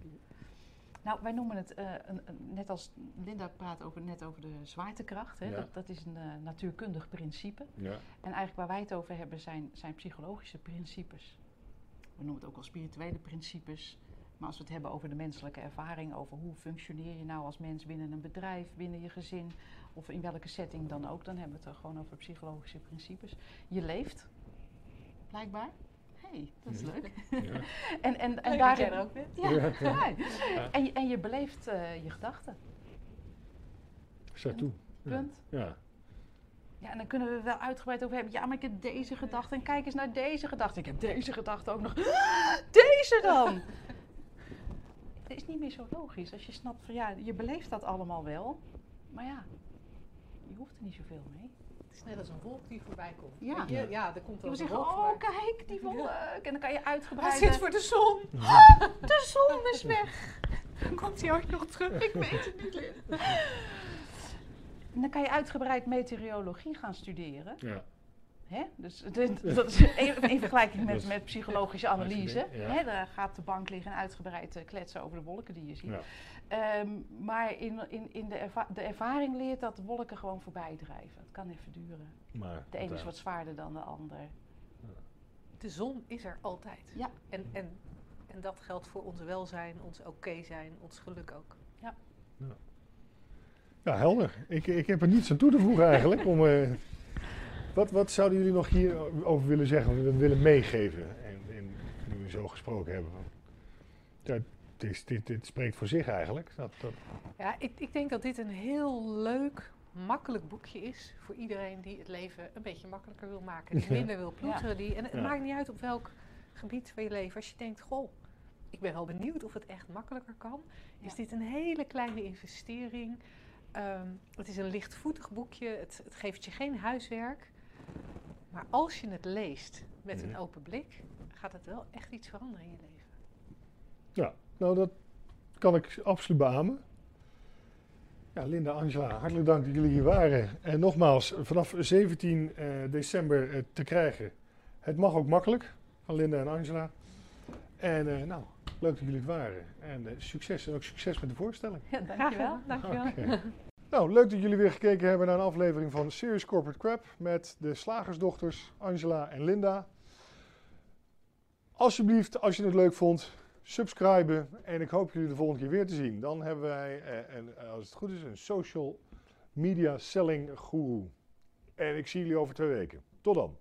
Nou, wij noemen het, eh, een, een- net als Linda praat over, net over de zwaartekracht. Hè? Ja. Dat, dat is een eh, natuurkundig principe. Ja. En eigenlijk waar wij het over hebben zijn, zijn psychologische principes. We noemen het ook wel spirituele principes. Maar als we het hebben over de menselijke ervaring, over hoe functioneer je nou als mens binnen een bedrijf, binnen je gezin of in welke setting dan ook, dan hebben we het er gewoon over psychologische principes. Je leeft, blijkbaar. Hé, hey, dat is leuk. Ja. En, en, en daarin, ook bent. ja, Ja. En, je- en je beleeft eh, je gedachten. Zet toe. Ja. Punt. Ja. Ja, en dan kunnen we wel uitgebreid over hebben. Ja, maar ik heb deze gedachte en kijk eens naar deze gedachte. Ik heb deze gedachte ook nog. Deze dan! Het is niet meer zo logisch als je snapt van ja, je beleeft dat allemaal wel. Maar ja, je hoeft er niet zoveel mee. Het is net als een wolk die voorbij komt. Ja. Je, ja er komt wel een zeggen, wolk oh kijk, die wolk. En dan kan je Hij uitgebreid. zit voor de zon. De zon is weg. Komt hij ooit nog terug? Ik weet het niet, Lin. En dan kan je uitgebreid meteorologie gaan studeren. Ja. Hè? Dus dit- dat is in, in vergelijking met, met psychologische analyse. Hè? Daar gaat de bank liggen en uitgebreid eh, kletsen over de wolken die je ziet. Ja. Ehm, maar in, in, in de, erva- de ervaring leert dat wolken gewoon voorbij drijven. Het kan even duren. Maar, De een is wat zwaarder dan de ander. De zon is er altijd. Ja. En, en, en dat geldt voor ons welzijn, ons oké zijn, ons geluk ook. Ja, helder. Ik, ik heb er niets aan toe te voegen eigenlijk. Om, eh, wat, wat zouden jullie nog hierover willen zeggen, of willen meegeven? En, en nu we zo gesproken hebben. Ja, het is, dit, dit spreekt voor zich eigenlijk. Dat, dat, Ja, ik, ik denk dat dit een heel leuk, makkelijk boekje is voor iedereen die het leven een beetje makkelijker wil maken. Die minder wil ploeteren. Die, en het Ja. maakt niet uit op welk gebied van je leven. Als je denkt, goh, ik ben wel benieuwd of het echt makkelijker kan. Is dit een hele kleine investering. Ehm, het is een lichtvoetig boekje. Het, het geeft je geen huiswerk. Maar als je het leest met een Mhm. open blik, gaat het wel echt iets veranderen in je leven. ja, nou dat kan ik absoluut beamen. Ja, Linda, Angela, hartelijk dank dat jullie hier waren. En nogmaals, vanaf 17 eh, december eh, te krijgen. Het mag ook makkelijk, van Linda en Angela. En eh, nou, leuk dat jullie het waren. En eh, succes en ook succes met de voorstelling. Ja, dankjewel. Dankjewel. Nou, leuk dat jullie weer gekeken hebben naar een aflevering van Serious Corporate Crap met de slagersdochters Angela en Linda. Alsjeblieft, als je het leuk vond, subscriben en ik hoop jullie de volgende keer weer te zien. Dan hebben wij, eh, eh, als het goed is, een social media selling guru. En ik zie jullie over twee weken. Tot dan.